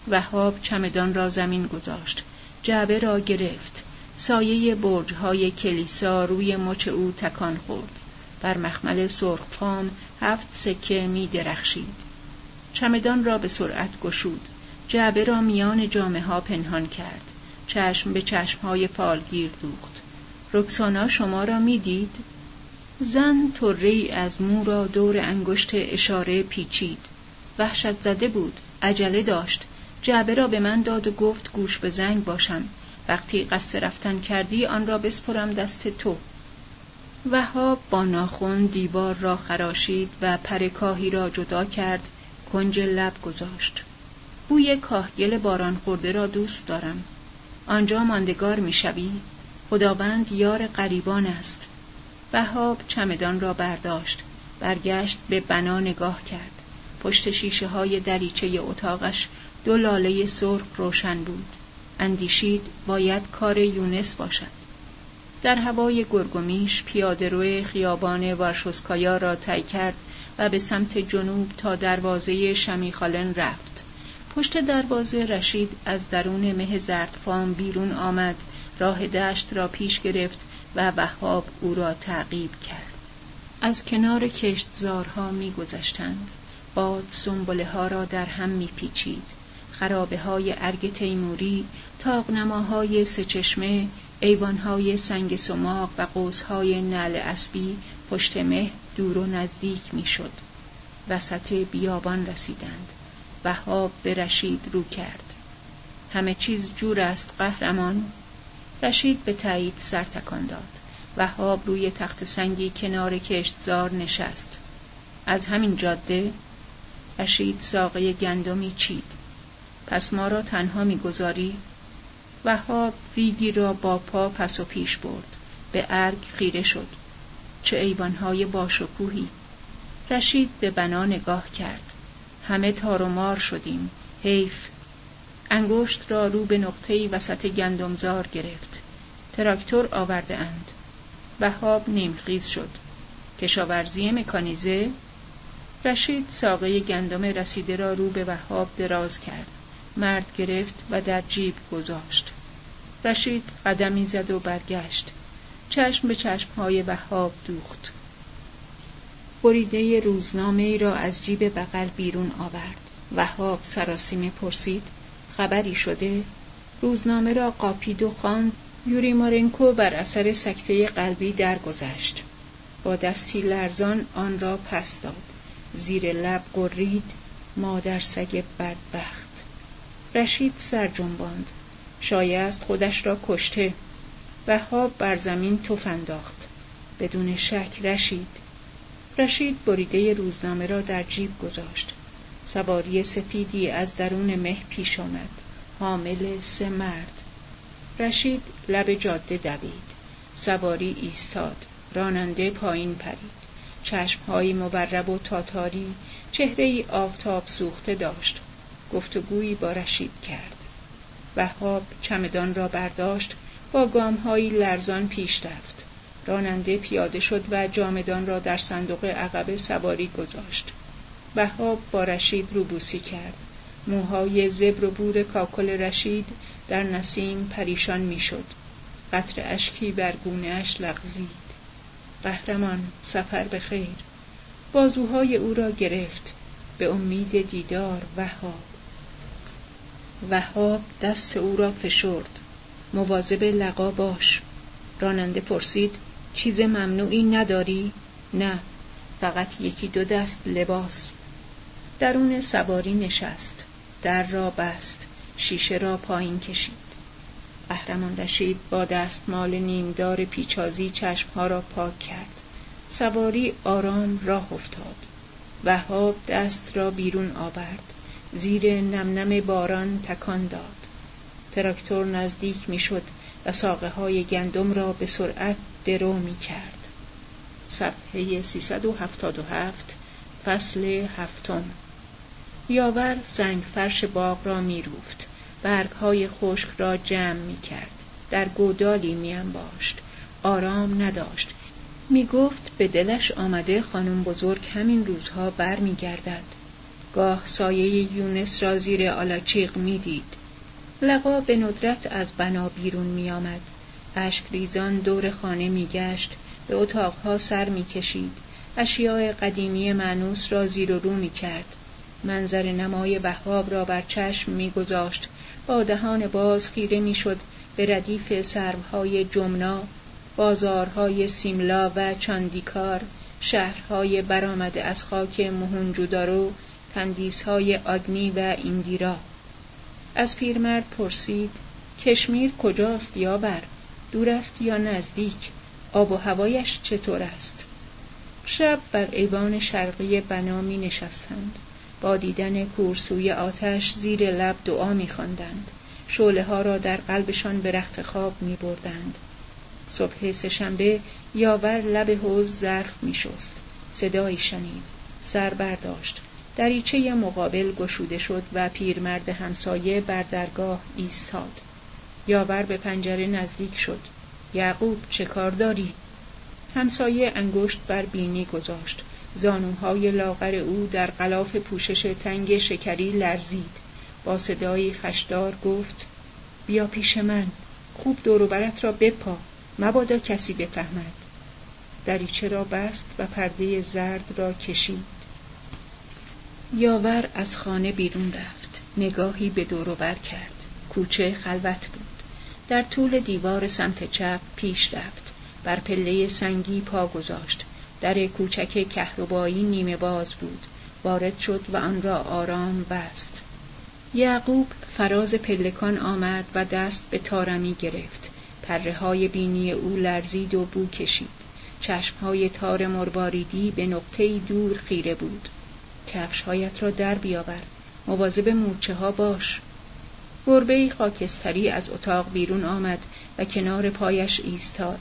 وهاب چمدان را زمین گذاشت. جعبه را گرفت. سایه برج های کلیسا روی مچ او تکان خورد. بر مخمل سرخپام هفت سکه می درخشید. چمدان را به سرعت گشود. جعبه را میان جامعه ها پنهان کرد. چشم به چشم های فالگیر دوخت. رکسانا شما را می‌دید؟ زن طره از مو را دور انگشت اشاره پیچید. وحشت زده بود. عجله داشت. جعبه را به من داد و گفت گوش به زنگ باشم. وقتی قصد رفتن کردی آن را بسپرم دست تو. وهاب با ناخون دیوار را خراشید و پرکاهی را جدا کرد. کنج لب گذاشت. بوی کاهگل باران خورده را دوست دارم. آنجا ماندگار می‌شوی. خداوند یار غریبان است. وهاب چمدان را برداشت برگشت به بنا نگاه کرد. پشت شیشه های دریچه اتاقش دو لاله سرخ روشن بود. اندیشید باید کار یونس باشد. در هوای گرگومیش پیاده روی خیابان وارشوسکایا را طی کرد و به سمت جنوب تا دروازه شمیخالن رفت. پشت دروازه رشید از درون مه زردفام بیرون آمد راه دشت را پیش گرفت و وهاب او را تعقیب کرد. از کنار کشتزارها میگذشتند. باد سنبله ها را در هم میپیچید. خرابه های ارگ تیموری تاقنماهای سچشمه ایوانهای سنگ سماق و قوسهای نعل اسبی پشت مه دور و نزدیک می‌شد. وسط بیابان رسیدند. وهاب به رشید رو کرد. همه چیز جور است قهرمان. رشید به تایید سر تکان داد. وهاب روی تخت سنگی کنار کشتزار نشست. از همین جاده رشید ساقه گندمی چید. پس ما را تنها می‌گذاری. وهاب ریگی را با پا پس و پیش برد. به ارگ خیره شد. چه ایوانهای باشکوهی. رشید به بنا نگاه کرد. همه تار و مار شدیم. حیف. انگشت را رو به نقطه‌ای وسط گندمزار گرفت. تراکتور آورده اند وهاب نیمخیز شد. کشاورزی مکانیزه. رشید ساقه گندم رسیده را رو به وهاب دراز کرد. مرد گرفت و در جیب گذاشت. رشید قدمی زد و برگشت. چشم به چشمهای وهاب دوخت. بریده روزنامه ای را از جیب بغل بیرون آورد. وهاب سراسیمه پرسید خبری شده؟ روزنامه را قاپید و خواند. یوری مارنکو بر اثر سکته قلبی درگذشت. با دستی لرزان آن را پس داد. زیر لب قرید مادر سگ بدبخت. رشید سر جنباند. شایست خودش را کشته. وهاب بر زمین تف انداخت. بدون شک رشید. رشید بریده روزنامه را در جیب گذاشت. سواری سفیدی از درون مه پیش آمد. حامل سه مرد. رشید لب جاده دوید. سواری ایستاد. راننده پایین پرید. چشمهایی مبرب و تاتاری چهره آفتاب سوخته داشت. گفتگویی با رشید کرد. وهاب چمدان را برداشت با گامهایی لرزان پیش رفت. راننده پیاده شد و جامدان را در صندوق عقب سواری گذاشت. وهاب با رشید روبوسی کرد. موهای زبر و بور کاکل رشید در نسیم پریشان می‌شد. قطر اشکی بر گونهاش لغزید. قهرمان سفر به خیر بازوهای او را گرفت. به امید دیدار وهاب. وهاب دست او را فشرد. مواظب لقا باش. راننده پرسید چیز ممنوعی نداری؟ نه فقط یکی دو دست لباس. درون سواری نشست در را بست شیشه را پایین کشید. قهرمان رشید با دستمال نیمدار پیچازی چشمها را پاک کرد. سواری آرام راه افتاد. وهاب دست را بیرون آورد. زیر نمنم باران تکان داد. تراکتور نزدیک می‌شد و ساقه های گندم را به سرعت درو می کرد. صفحه 377 فصل هفتم یاور سنگ فرش باغ را می روفت. برگ های خشک را جمع می کرد. در گودالی می انباشت. آرام نداشت. می گفت به دلش آمده خانم بزرگ همین روزها بر می گردد. گاه سایه یونس را زیر آلاچیق می دید. لقا به ندرت از بنا بیرون می آمد. اشک ریزان دور خانه می گشت. به اتاقها سر می کشید. اشیاء قدیمی معنوس را زیر و رو می کرد. منظر نمای وهاب را بر چشم میگذاشت با دهان باز خیره می‌شد به ردیف سروهای جمنا بازارهای سیملا و چاندیکار شهرهای برآمده از خاک مهنجودارو تندیسهای آگنی و ایندیرا از پیرمرد پرسید کشمیر کجاست یا بر دور است یا نزدیک آب و هوایش چطور است شب بر ایوان شرقی بنا می نشستند با دیدن کورسوی آتش زیر لب دعا میخواندند شعله ها را در قلبشان به رخت خواب می بردند. صبح سهشنبه یاور لب حوز ظرف می شست. صدایی شنید. سر برداشت. دریچه مقابل گشوده شد و پیرمرد همسایه بر درگاه ایستاد. یاور به پنجره نزدیک شد. یعقوب چه کار داری؟ همسایه انگشت بر بینی گذاشت. زانوهای لاغر او در غلاف پوشش تنگ شکری لرزید. با صدایی خشدار گفت بیا پیش من. خوب دوروبرت را بپا. مبادا کسی بفهمد. دریچه را بست و پرده زرد را کشید. یاور از خانه بیرون رفت. نگاهی به دوروبر کرد. کوچه خلوت بود. در طول دیوار سمت چپ پیش رفت. بر پله سنگی پا گذاشت. در کوچک کهربایی نیمه باز بود. وارد شد و آن را آرام بست. یعقوب فراز پلکان آمد و دست به تارمی گرفت. پره های بینی او لرزید و بو کشید. چشم های تار مرباریدی به نقطه دور خیره بود. کفشهایت را در بیاور. مواظب مورچه ها باش. گربه خاکستری از اتاق بیرون آمد و کنار پایش ایستاد.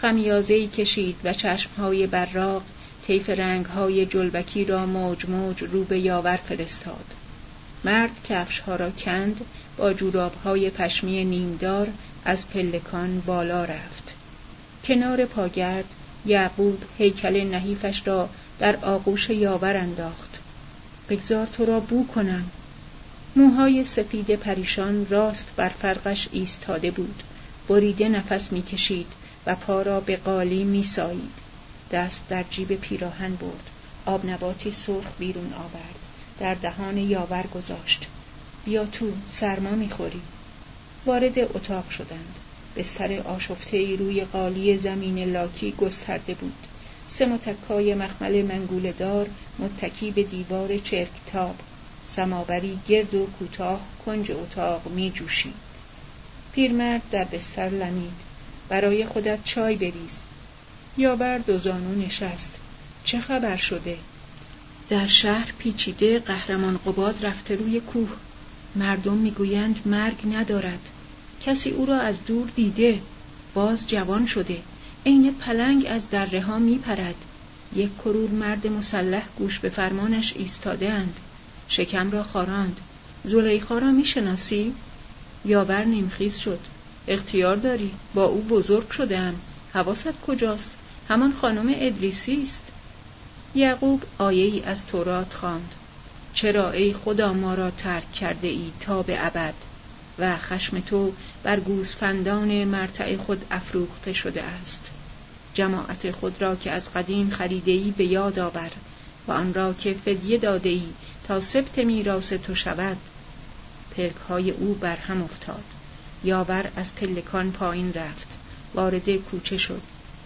خمیازهای کشید و چشمهای براق طیف رنگهای جلبکی را موج موج رو به یاور فرستاد. مرد کفشها را کند با جورابهای پشمی نیمدار از پلکان بالا رفت. کنار پاگرد یعقوب هیکل نحیفش را در آغوش یاور انداخت. بگذار تو را بو کنم. موهای سفید پریشان راست بر فرقش ایستاده بود. بریده نفس می‌کشید و پا را به قالی میسایید. دست در جیب پیراهن برد. آب نباتی سرخ بیرون آورد. در دهان یاور گذاشت. بیا تو سرما می‌خوری. وارد اتاق شدند. بستر آشفته ای روی قالی زمین لاکی گسترده بود. سه متکای مخمل منگول دار متکی به دیوار چرکتاب. سماوری گرد و کوتاه کنج اتاق می جوشید. پیرمرد در بستر لمید. برای خودت چای بریز. یا دو زانو نشست. چه خبر شده؟ در شهر پیچیده قهرمان قباد رفته روی کوه. مردم می‌گویند مرگ ندارد. کسی او را از دور دیده. باز جوان شده. عین پلنگ از دره ها میپرد. یک کرور مرد مسلح گوش به فرمانش ایستاده اند شکم را خاراند. زلیخا را می‌شناسی؟ یاور نیمخیز شد. اختیار داری؟ با او بزرگ شدم حواست کجاست؟ همان خانم ادریسی است. یعقوب آیه ای از تورات خواند. چرا ای خدا ما را ترک کرده ای تا به ابد؟ و خشم تو بر گوسفندان مرتع خود افروخته شده است. جماعت خود را که از قدیم خریده ای به یاد آور و آن را که فدیه داده ای تا سبت میراث تو شود. پلک های او بر هم افتاد. یاور از پلکان پایین رفت. وارد کوچه شد.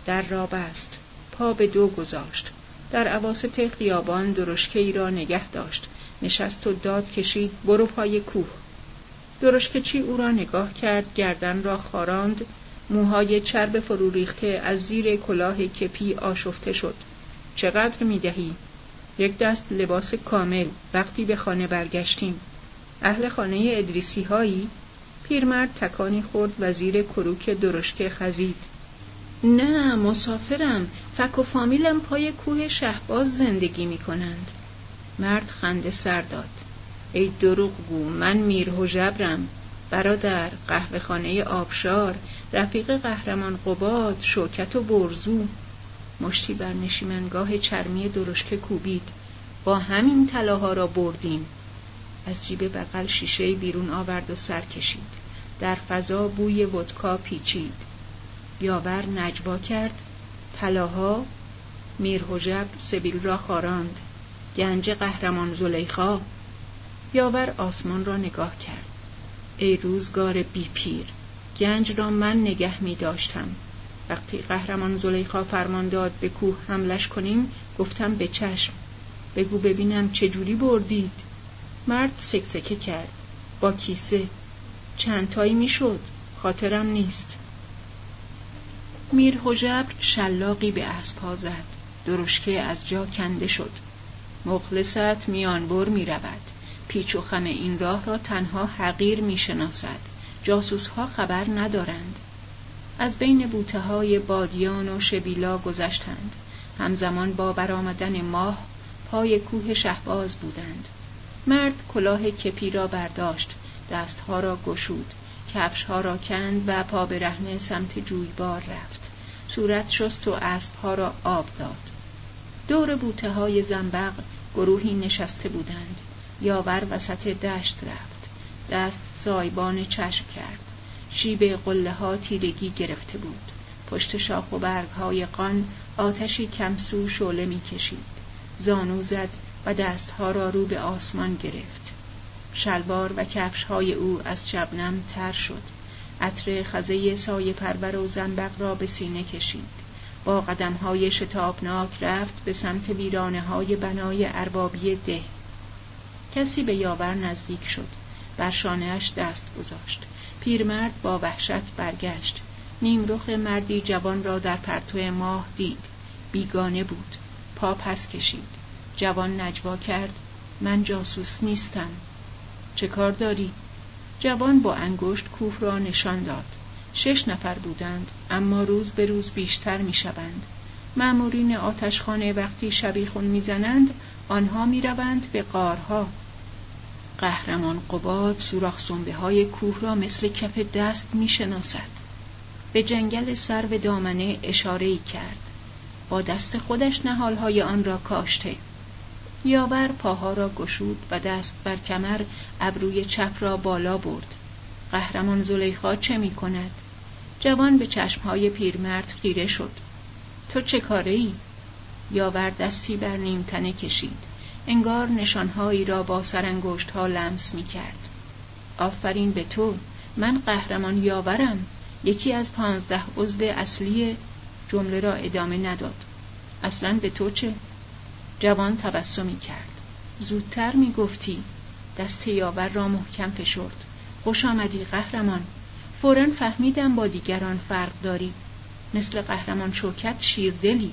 در را بست. پا به دو گذاشت. در عواست خیابان درشکه ای را نگه داشت. نشست و داد کشید. برو پای کوه. درشکه چی او را نگاه کرد؟ گردن را خاراند. موهای چرب فرو ریخته از زیر کلاه کپی آشفته شد. چقدر می دهی؟ یک دست لباس کامل وقتی به خانه برگشتیم. اهل خانه ادریسی هایی؟ پیرمرد تکانی خورد و زیر کروک درشکه خزید. نه مسافرم. فک و فامیلم پای کوه شهباز زندگی می کنند مرد خنده سر داد. ای دروغگو من میر جبرم برادر قهوه خانه آبشار رفیق قهرمان قباد شوکت و برزو. مشتی بر نشیمنگاه چرمی درشکه کوبید. با همین طلاها را بردیم. از جیب بغل شیشه بیرون آورد و سر کشید. در فضا بوی ودکا پیچید. یاور نجوا کرد. طلاها میر سبیل را خاراند. گنج قهرمان زلیخا. یاور آسمان را نگاه کرد. ای روزگار بی پیر گنج را من نگه می داشتم وقتی قهرمان زلیخا فرمان داد به کوه حملش کنیم گفتم به چشم. بگو ببینم چجوری بردید. مرد سکسکه کرد. با کیسه. چند تایی می‌شد؟ خاطرم نیست. میر حجبر شلاقی به اسبها زد. درشکه از جا کنده شد. مخلصت میانبر می رود پیچ و خم این راه را تنها حقیر می شناسد جاسوس ها خبر ندارند. از بین بوته های بادیان و شبیلا گذشتند. همزمان با برآمدن ماه پای کوه شهباز بودند. مرد کلاه کپی را برداشت دستها را گشود کفش ها را کند و پا به رهنه سمت جویبار رفت. صورت شست و اسب ها را آب داد. دور بوته های زنبق گروهی نشسته بودند. یاور وسط دشت رفت. دست سایبان چشم کرد. شیب قله ها تیرگی گرفته بود. پشت شاخ و برگ های قان آتشی کمسو شعله می کشید زانو زد و دستها را رو به آسمان گرفت. شلوار و کفش های او از شبنم تر شد. عطر خزه سایه پرور و زنبق را به سینه کشید. با قدم های شتابناک رفت به سمت ویرانه های بنای اربابی ده. کسی به یاور نزدیک شد. بر شانهاش دست گذاشت. پیرمرد با وحشت برگشت. نیمرخ مردی جوان را در پرتو ماه دید. بیگانه بود. پا پس کشید. جوان نجوا کرد. من جاسوس نیستم. چه کار داری؟ جوان با انگشت کوه را نشان داد. شش نفر بودند اما روز به روز بیشتر می شوند معمورین آتشخانه وقتی شبیخون می‌زنند آنها می‌روند به قارها قهرمان قباد سوراخ سنبه های کوه را مثل کف دست می‌شناسد. به جنگل سر و دامنه اشاره کرد. با دست خودش نهالهای آن را کاشته. یاور پاها را گشود و دست بر کمر ابروی چپ را بالا برد. قهرمان زلیخا چه می کند؟ جوان به چشمهای پیرمرد خیره شد. تو چه کاره ای؟ یاور دستی بر نیمتنه کشید. انگار نشانهایی را با سرانگشت ها لمس می کرد آفرین به تو من قهرمان یاورم. یکی از پانزده عضو اصلی جمله را ادامه نداد. اصلا به تو چه؟ جوان تبسمی کرد زودتر می گفتی دست یاور را محکم فشرد. خوش آمدی قهرمان. فورا فهمیدم با دیگران فرق داری. مثل قهرمان شوکت شیردلی.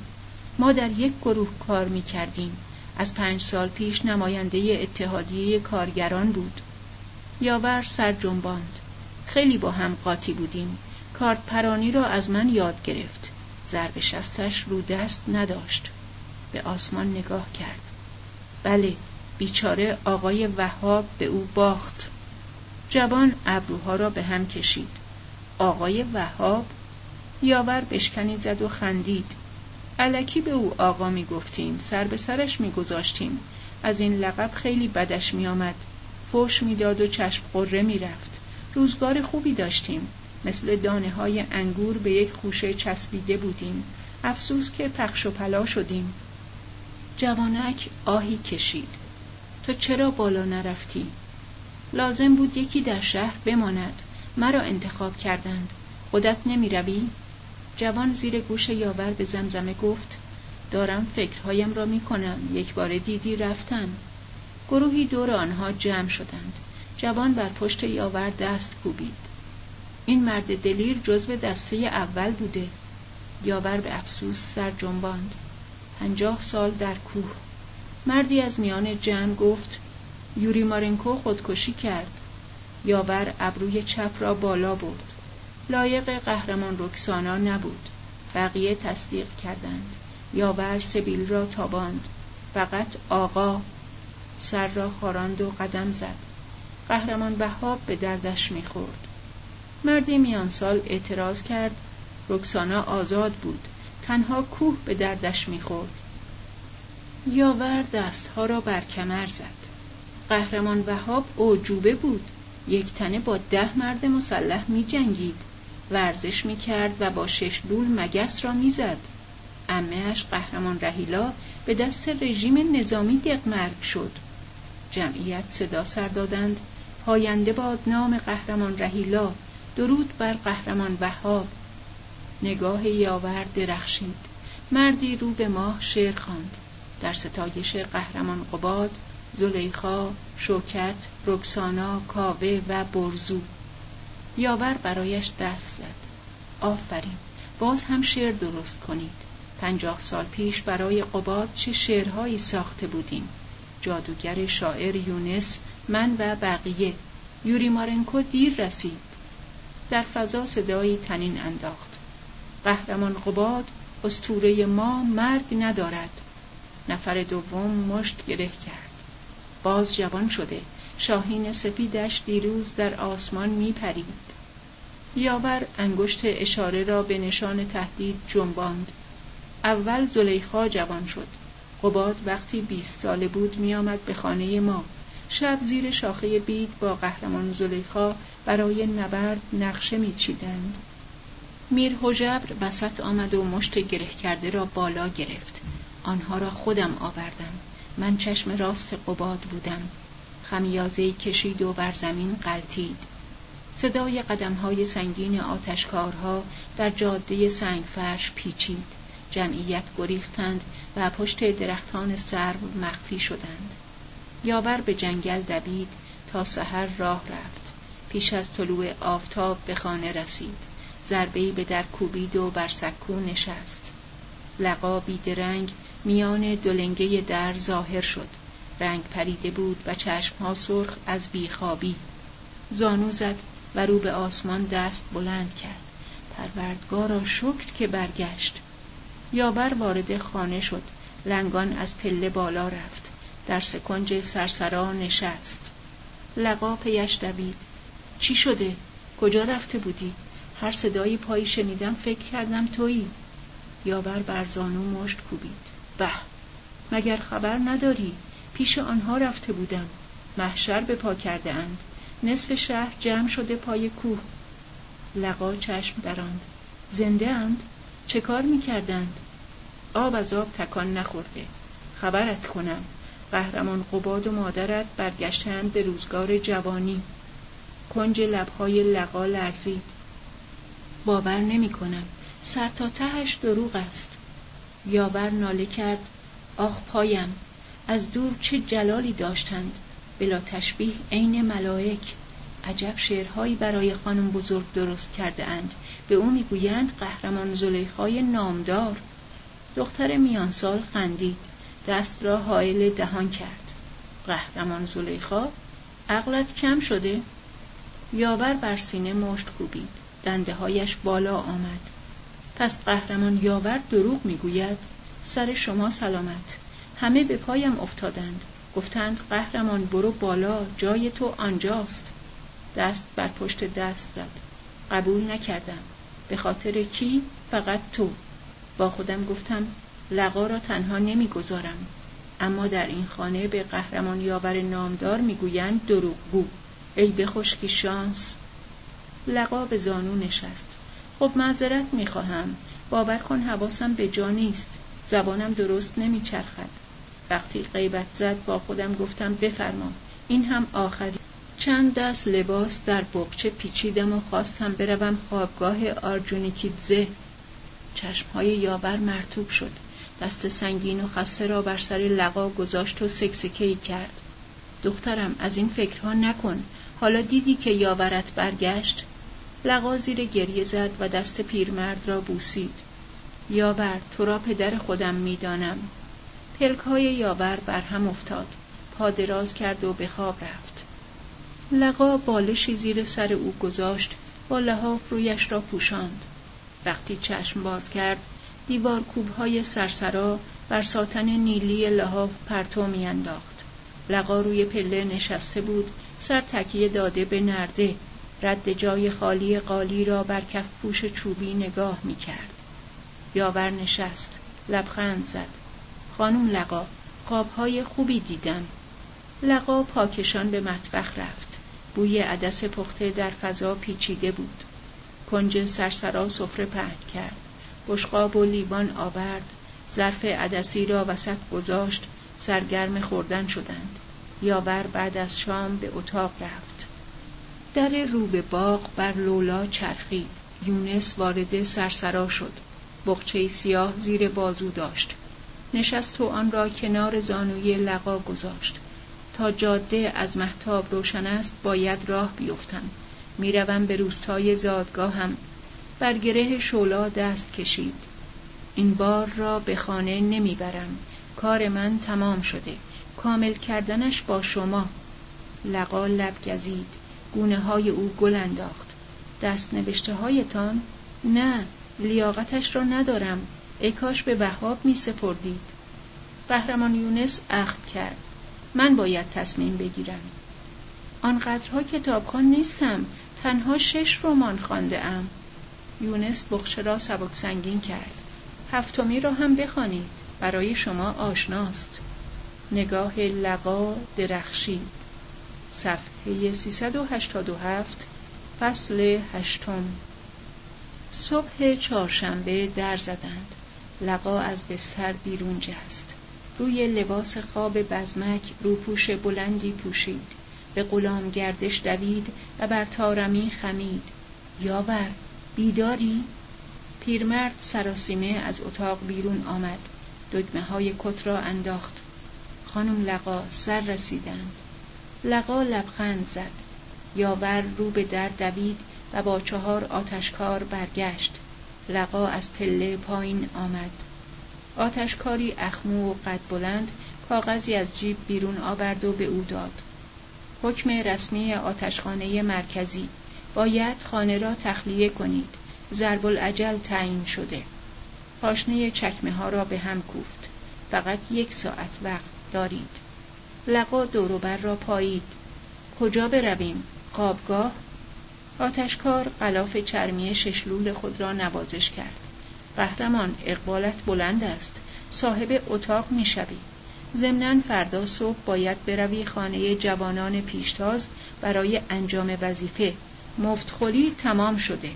ما در یک گروه کار می کردیم از پنج سال پیش نماینده اتحادیه کارگران بود. یاور سر جنباند. خیلی با هم قاطی بودیم. کارت پرانی را از من یاد گرفت. ضرب شستش رو دست نداشت. به آسمان نگاه کرد. بله بیچاره آقای وهاب به او باخت. جوان ابروها را به هم کشید. آقای وهاب؟ یاور بشکنی زد و خندید. علکی به او آقا می گفتیم سر به سرش می گذاشتیم. از این لقب خیلی بدش می آمد. فوش می داد و چشم قره می رفت. روزگار خوبی داشتیم. مثل دانه های انگور به یک خوشه چسبیده بودیم. افسوس که پخش و پلا شدیم. جوانک آهی کشید. تو چرا بالا نرفتی؟ لازم بود یکی در شهر بماند. مرا انتخاب کردند. خودت نمی روی؟ جوان زیر گوش یاور به زمزمه گفت دارم فکرهایم را می کنم یک بار دیدی رفتم گروهی دور آنها جمع شدند. جوان بر پشت یاور دست کوبید. این مرد دلیر جزو دسته اول بوده. یاور به افسوس سر جنباند. پنجاه سال در کوه. مردی از میان جمع گفت یوری مارنکو خودکشی کرد. یاور ابروی چپ را بالا برد. لایق قهرمان رکسانا نبود. بقیه تصدیق کردند. یاور سبیل را تاباند. فقط آقا سر را خاراند و قدم زد. قهرمان بهاب به دردش می‌خورد. مردی میان سال اعتراض کرد رکسانا آزاد بود. تنها کوه به دردش می‌خورد. یاور دستها را بر کمر زد. قهرمان وهاب اوجوبه بود. یک تنه با ده مرد مسلح می جنگید ورزش می کرد و با شش لول مگس را می زد امهش قهرمان رهیلا به دست رژیم نظامی دقمرگ شد. جمعیت صدا سر دادند. پاینده باد نام قهرمان رهیلا درود بر قهرمان وهاب. نگاه یاور درخشید. مردی رو به ماه شعر خواند. در ستایش قهرمان قباد زلیخا شوکت رکسانا کاوه و برزو. یاور برایش دست زد. آفرین. باز هم شعر درست کنید. پنجاه سال پیش برای قباد چه شعرهایی ساخته بودیم؟ جادوگر شاعر یونس من و بقیه. یوری مارنکو دیر رسید. در فضا صدایی تنین انداخت. قهرمان قباد استوره ما مرگ ندارد. نفر دوم مشت گره کرد. باز جوان شده. شاهین سپیدش دیروز در آسمان می پرید یاور انگشت اشاره را به نشان تهدید جنباند. اول زلیخا جوان شد. قباد وقتی بیست ساله بود میآمد به خانه ما. شب زیر شاخه بید با قهرمان زلیخا برای نبرد نقشه میچیدند. میر حجبر وسط آمد و مشت گره کرده را بالا گرفت. آنها را خودم آوردم. من چشم راست قباد بودم. خمیازه کشید و بر زمین قلتید صدای قدمهای سنگین آتشکارها در جاده سنگفرش پیچید. جمعیت گریختند و پشت درختان سرو مخفی شدند. یاور به جنگل دوید تا سحر راه رفت. پیش از طلوع آفتاب به خانه رسید. ضربهای به در کوبید و بر سکو نشست. لقا بیدرنگ میان دولنگه در ظاهر شد. رنگ پریده بود و چشمها سرخ از بیخوابی. زانو زد و رو به آسمان دست بلند کرد. پروردگارا شکر که برگشت. یابر وارد خانه شد. لنگان از پله بالا رفت. در سکنج سرسرا نشست. لقا پیش دوید. چی شده؟ کجا رفته بودی؟ هر صدایی پایی شنیدم فکر کردم تویی. یاور بر زانو مشت کوبید. به مگر خبر نداری؟ پیش آنها رفته بودم. محشر به پا کرده اند نصف شهر جمع شده پای کوه. لقا چشم دراند زنده اند. چه کار می‌کردند؟ آب از آب تکان نخورده. خبرت کنم. قهرمان قباد و مادرت برگشتند به روزگار جوانی. کنج لبهای لقا لرزید. باور نمی کنم سر تا تهش دروغ است. یاور ناله کرد. آخ پایم. از دور چه جلالی داشتند. بلا تشبیه عین ملائک. عجب شعرهایی برای خانم بزرگ درست کرده اند. به او می‌گویند قهرمان زلیخای نامدار. دختر میانسال خندید. دست را حائل دهان کرد. قهرمان زلیخا عقلت کم شده؟ یاور بر سینه مشت کوبید. دنده هایش بالا آمد. پس قهرمان یاور دروغ می‌گوید. سر شما سلامت. همه به پایم افتادند. گفتند قهرمان برو بالا جای تو آنجاست. دست بر پشت دست زد. قبول نکردم. به خاطر کی؟ فقط تو. با خودم گفتم لقا را تنها نمی‌گذارم. اما در این خانه به قهرمان یاور نامدار می‌گویند دروغگو. ای به خشکی شانس. لقا به زانو نشست. خب معذرت می‌خواهم. باور کن حواسم به جا نیست. زبانم درست نمیچرخد. وقتی غیبت زد با خودم گفتم بفرما. این هم آخری چند دست لباس در بقچه پیچیدم و خواستم بروم خوابگاه آرجونیکیدزه. چشمهای یاور مرتوب شد. دست سنگین و خسته را بر سر لقا گذاشت و سکسکهی کرد. دخترم از این فکرها نکن. حالا دیدی که یاورت برگشت؟ لقا زیر گریه زد و دست پیرمرد را بوسید. یاور تو را پدر خودم می‌دانم. پلک های یاور بر هم افتاد. پا دراز کرد و به خواب رفت. لقا بالشی زیر سر او گذاشت با لحاف رویش را پوشاند. وقتی چشم باز کرد دیوار کوبهای سرسرا بر ساتن نیلی لحاف پرتو میانداخت. لقا روی پله نشسته بود سر تکیه داده به نرده رد جای خالی قالی را بر کف پوش چوبی نگاه می کرد. یاور نشست لبخند زد. خانم لقا قابهای خوبی دیدم. لقا پاکشان به مطبخ رفت. بوی عدس پخته در فضا پیچیده بود. کنج سرسرا سفره پهن کرد. بشقاب و لیوان آورد. ظرف عدسی را وسط گذاشت. سرگرم خوردن شدند. یاور بعد از شام به اتاق رفت. در رو به باغ بر لولا چرخید. یونس وارد سرسرا شد. بخچه سیاه زیر بازو داشت. نشست و آن را کنار زانوی لقا گذاشت. تا جاده از محتاب روشن است باید راه بیفتم. می‌روم به روستای زادگاهم. بر گره شولا دست کشید. این بار را به خانه نمی‌برم. کار من تمام شده. کامل کردنش با شما. لقا لب گزید. گونه های او گل انداخت. دست نوشته هایتان نه لیاقتش را ندارم. ای کاش به وهاب می سپردید قهرمان یونس اخم کرد. من باید تصمیم بگیرم. آنقدرها کتابخان نیستم. تنها شش رمان خانده ام. یونس بخچه را سبک سنگین کرد. هفتمی را هم بخوانید. برای شما آشناست. نگاه لقا درخشید. صفحه 387 فصل هشتم. صبح چهارشنبه در زدند. لقا از بستر بیرون جست روی لباس خواب بزمک روپوش بلندی پوشید. به غلام گردش دوید و بر تارمی خمید. یاور بیداری؟ پیرمرد سراسیمه از اتاق بیرون آمد. دگمه های کت را انداخت. خانم لقا سر رسیدند. لقا لبخند زد. یاور رو به در دوید و با چهار آتشکار برگشت. لقا از پله پایین آمد. آتشکاری اخمو و قد بلند کاغذی از جیب بیرون آورد و به او داد. حکم رسمی آتشخانه مرکزی. باید خانه را تخلیه کنید. ضرب العجل تعیین شده. پاشنه چکمه ها را به هم کوفت. فقط یک ساعت وقت دارید. لقا دوروبر را پایید. کجا برویم؟ خوابگاه؟ آتشکار غلاف چرمی ششلول خود را نوازش کرد. قهرمان اقبالت بلند است. صاحب اتاق می‌شوی. ضمنا فردا صبح باید بروی خانه جوانان پیشتاز برای انجام وظیفه. مفتخلی تمام شده.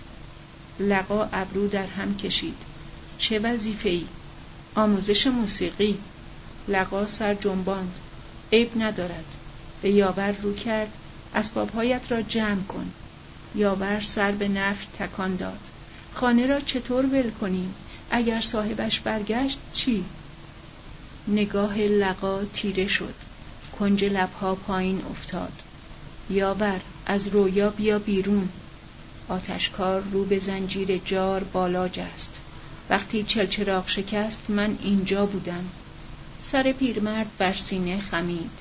لقا ابرو در هم کشید. چه وظیفه ای؟ آموزش موسیقی. لقا سر جنباند. عیب ندارد. به یاور رو کرد. اسبابهایت را جمع کن. یاور سر به نفی تکان داد. خانه را چطور ول کنیم؟ اگر صاحبش برگشت چی؟ نگاه لقا تیره شد. کنج لبها پایین افتاد. یاور از رویا بیا بیرون. آتشکار رو به زنجیر جار بالا جست. وقتی چلچراغ شکست من اینجا بودم. سر پیرمرد بر سینه خمید.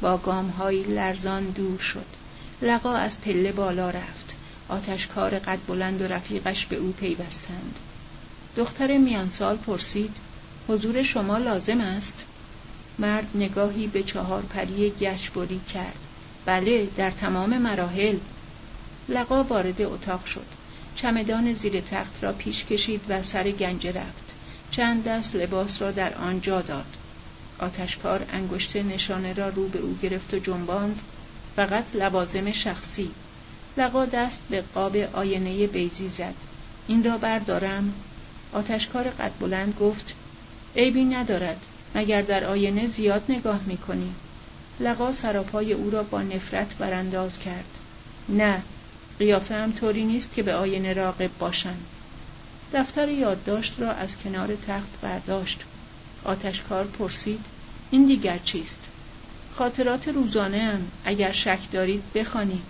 با گامهایی لرزان دور شد. لقا از پله بالا رفت. آتشکار قد بلند و رفیقش به او پیوستند. دختر میانسال پرسید حضور شما لازم است؟ مرد نگاهی به چهار پری گشبری کرد. بله در تمام مراحل. لقا وارد اتاق شد. چمدان زیر تخت را پیش کشید و سر گنجه رفت. چند دست لباس را در آنجا داد. آتشکار انگشت نشانه را رو به او گرفت و جنباند. فقط لوازم شخصی. لقا دست به قاب آینه بیزی زد. این را بردارم. آتشکار قد بلند گفت عیبی ندارد مگر در آینه زیاد نگاه می‌کنی؟ لقا سراپای او را با نفرت برانداز کرد. نه قیافه هم طوری نیست که به آینه راقب باشم. دفتر یادداشت را از کنار تخت برداشت. آتشکار پرسید این دیگر چیست؟ خاطرات روزانه هم اگر شک دارید بخوانید.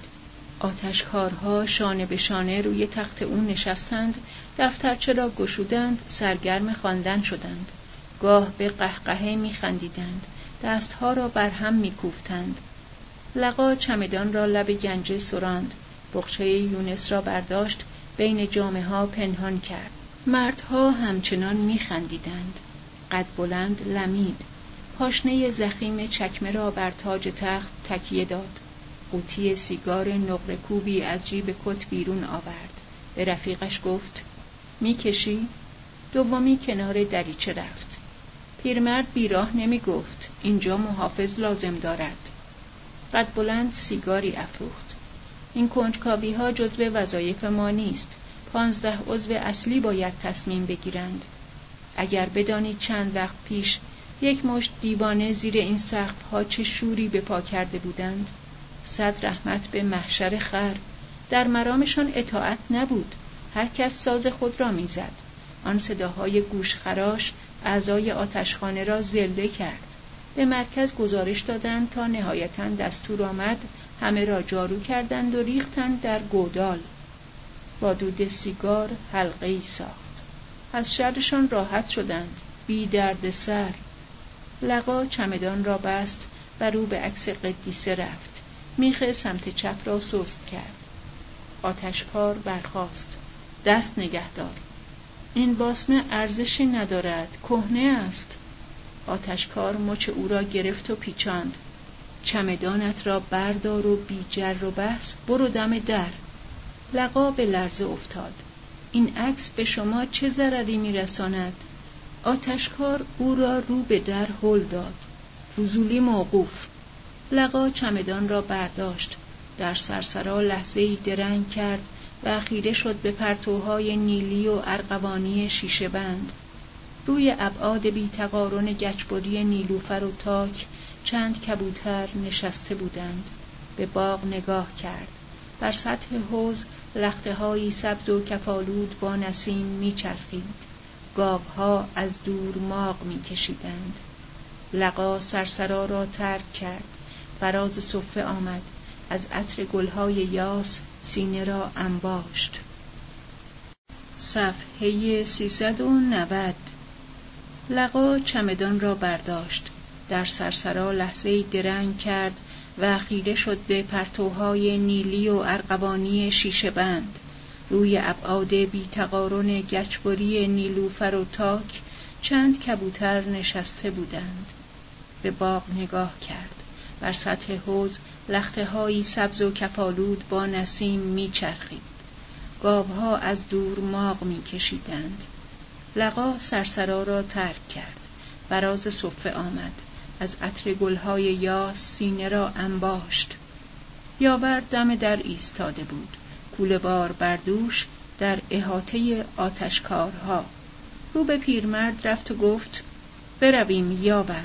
آتشکارها شانه به شانه روی تخت او نشستند دفترچه را گشودند سرگرم خواندن شدند. گاه به قهقهه میخندیدند. دستها را بر هم میکوفتند. لقا چمدان را لب گنجه سراند. بخچه یونس را برداشت بین جامعه ها پنهان کرد. مردها همچنان میخندیدند. قد بلند لمید. پاشنه زخیم چکمه را بر تاج تخت تکیه داد. قوطی سیگار نقره کوبی از جیب کت بیرون آورد. به رفیقش گفت می‌کشی؟ دومی کنار دریچه رفت. پیرمرد بیراه نمی گفت اینجا محافظ لازم دارد. قد بلند سیگاری افروخت. این کنجکاوی ها جزو وظایف ما نیست. پانزده عضو اصلی باید تصمیم بگیرند. اگر بدانید چند وقت پیش یک مشت دیوانه زیر این سقف ها چه شوری به پا کرده بودند. صد رحمت به محشر خر. در مرامشان اطاعت نبود. هر کس ساز خود را می‌زد. آن صداهای گوشخراش اعضای آتشخانه را زلده کرد. به مرکز گزارش دادند تا نهایتا دستور آمد همه را جارو کردند و ریختند در گودال. با دود سیگار حلقه ای ساخت. از شرشان راحت شدند. بی درد سر. لقا چمدان را بست و رو به عکس قدیسه رفت. میخ سمت چپ را سست کرد. آتشکار برخاست. دست نگهدار. این باسمه ارزشی ندارد. کهنه است. آتشکار مچ او را گرفت و پیچاند. چمدانت را بردار و بی جر و بحث. برو دم در. لقا به لرزه افتاد. این عکس به شما چه ضرری میرساند؟ آتشکار او را رو به در هل داد. فضولی موقوف. لقا چمدان را برداشت. در سرسرا لحظه درنگ کرد و خیره شد به پرتوهای نیلی و ارغوانی شیشه بند. روی ابعاد بیتقارن گچبری نیلوفر و تاک چند کبوتر نشسته بودند. به باغ نگاه کرد. بر سطح حوز لخته سبز و کفالود با نسیم میچرخید. گاوها از دور ماغ میکشیدند. لقا سرسرا را ترک کرد. فراز صفه آمد. از عطر گلهای یاس سینه را انباشت. صفحه 390 لقا چمدان را برداشت. در سرسرا لحظه درنگ کرد و خیره شد به پرتوهای نیلی و ارغوانی شیشه بند. روی ابعاد بیتقارن گچبری نیلوفر و تاک چند کبوتر نشسته بودند. به باغ نگاه کرد. بر سطح حوز لخته هایی سبز و کفالود با نسیم میچرخید. گاوها از دور ماغ میکشیدند. لقا سرسرا را ترک کرد. فراز صفه آمد. از عطر گلهای یاس سینه را انباشت. یاور دم در ایستاده بود. کوله بار بردوش در احاطه آتشکارها. رو به پیرمرد رفت و گفت برویم یاور.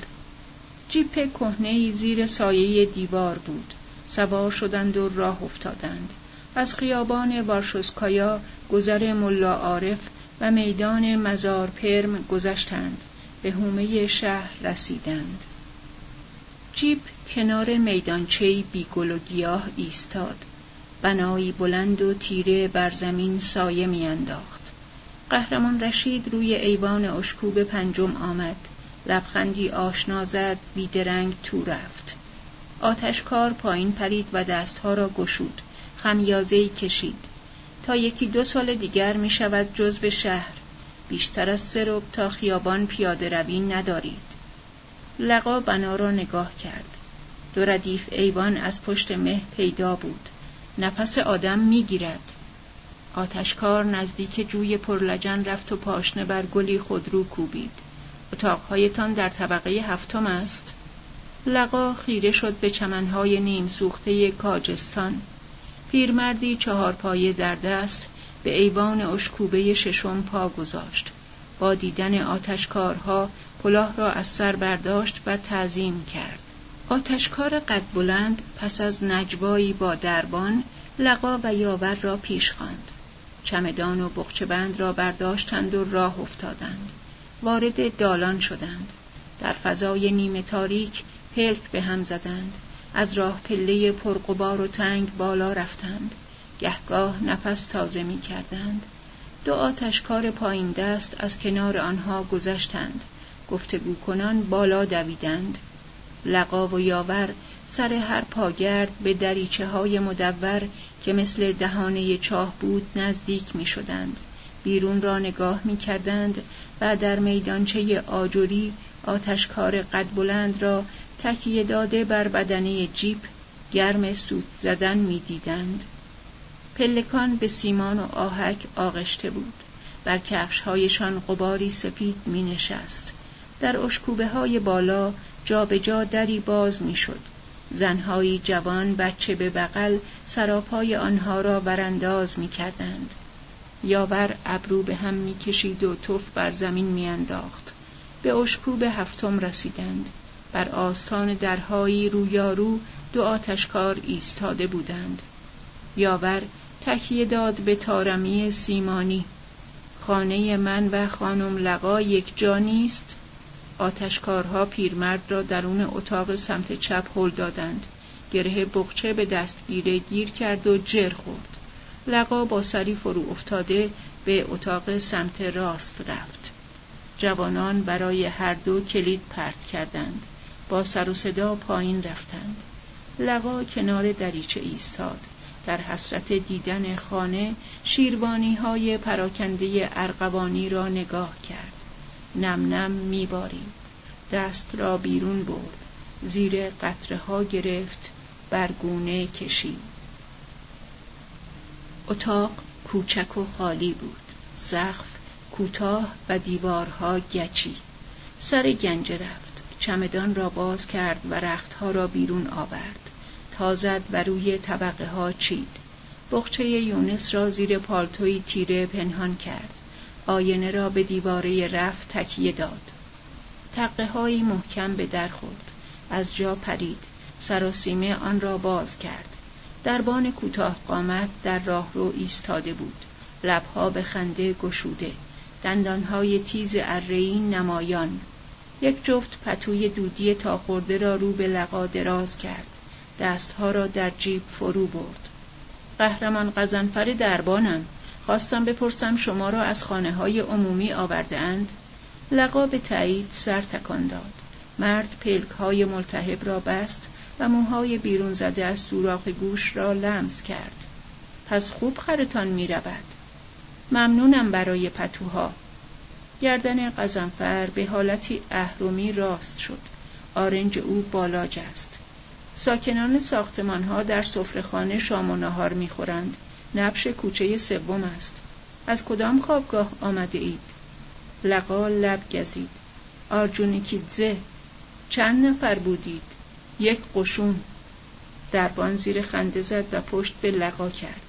جیپ کهنه زیر سایه دیوار بود. سوار شدند و راه افتادند. از خیابان وارشوسکایا گذر ملا عارف و میدان مزار پرم گذشتند. به هومه شهر رسیدند. جیپ کنار میدانچه بیگل و گیاه ایستاد. بنایی بلند و تیره بر زمین سایه میانداخت. قهرمان رشید روی ایوان اشکوب پنجم آمد. لبخندی آشنا زد بیدرنگ تو رفت. آتشکار پایین پرید و دستها را گشود. خمیازهای کشید. تا یکی دو سال دیگر می شود جز شهر. بیشتر از سه تا خیابان پیاده روی ندارید. لقا بنا را نگاه کرد. دو ردیف ایوان از پشت مه پیدا بود. نفس آدم می‌گیرد. آتشکار نزدیک جوی پرلجن رفت و پاشنه بر گلی خودرو کوبید. اتاقهایتان در طبقه هفتم است. لقا خیره شد به چمنهای نیم سوخته کاجستان. پیرمردی چهار پایه در دست به ایوان اشکوبه ششم پا گذاشت. با دیدن آتشکارها کلاه را از سر برداشت و تعظیم کرد. آتشکار قد بلند پس از نجوایی با دربان لقا و یاور را پیش خواند. چمدان و بند را برداشتند و راه افتادند. وارد دالان شدند. در فضای نیمه تاریک پلک به هم زدند. از راه پله پرقبار و تنگ بالا رفتند. گهگاه نفس تازه می کردند. دو آتشکار پایین دست از کنار آنها گذشتند. گفتگو کنان بالا دویدند. لقا و یاور سر هر پاگرد به دریچه های مدور که مثل دهانه چاه بود نزدیک می شدند. بیرون را نگاه می کردند و در میدانچه آجوری آتشکار قد بلند را تکیه داده بر بدنه جیپ گرم سوت زدن می دیدند. پلکان به سیمان و آهک آغشته بود. بر کفشهایشان قباری سپید می نشست. در اشکوبه های بالا جا به جا دری باز می شد. زنهایی جوان بچه به بغل سراپای آنها را ورانداز می کردند. یاور ابرو به هم می کشید و توف بر زمین می انداخت. به اشکوب هفتم رسیدند. بر آستان درهایی رویارو دو آتشکار ایستاده بودند. یاور تکیه داد به تارمی سیمانی. خانه من و خانم لقا یک جا نیست؟ آتشکارها پیرمرد را درون اتاق سمت چپ هل دادند. گره بقچه به دستگیره گیر کرد و جر خورد. لقا با سری فرو افتاده به اتاق سمت راست رفت. جوانان برای هر دو کلید پرت کردند. با سر و صدا پایین رفتند. لقا کنار دریچه ایستاد. در حسرت دیدن خانه شیروانی های پراکنده ارغوانی را نگاه کرد. نم نم میبارید دست را بیرون برد. زیر قطره ها گرفت برگونه کشید. اتاق کوچک و خالی بود. سقف کوتاه و دیوارها گچی. سر گنجه رفت. چمدان را باز کرد و رختها را بیرون آورد. تا زد و روی طبقه ها چید. بخچه یونس را زیر پالتوی تیره پنهان کرد. آینه را به دیواره رفت تکیه داد. تقه های محکم به در خورد. از جا پرید. سراسیمه آن را باز کرد. دربان کوتاه قامت در راهرو ایستاده بود. لبها به خنده گشوده. دندانهای تیز ارهی نمایان. یک جفت پتوی دودی تا خورده را رو به لقا دراز کرد. دستها را در جیب فرو برد. قهرمان قزنفر دربانم. خواستم بپرسم شما را از خانه های عمومی آورده اند لقا به تایید سر تکان داد. مرد پلک های ملتهب را بست و موهای بیرون زده از سوراخ گوش را لمس کرد. پس خوب خرتان می رود ممنونم برای پتوها. گردن قزنفر به حالتی اهرمی راست شد. آرنج او بالاج است. ساکنان ساختمان ها در سفرهخانه شام و نهار می‌خورند. نبش کوچه سوم است. از کدام خوابگاه آمده اید؟ لقا لب گزید. آرجونیکیدزه چند نفر بودید؟ یک قشون. دربان زیر خنده زد و پشت به لقا کرد.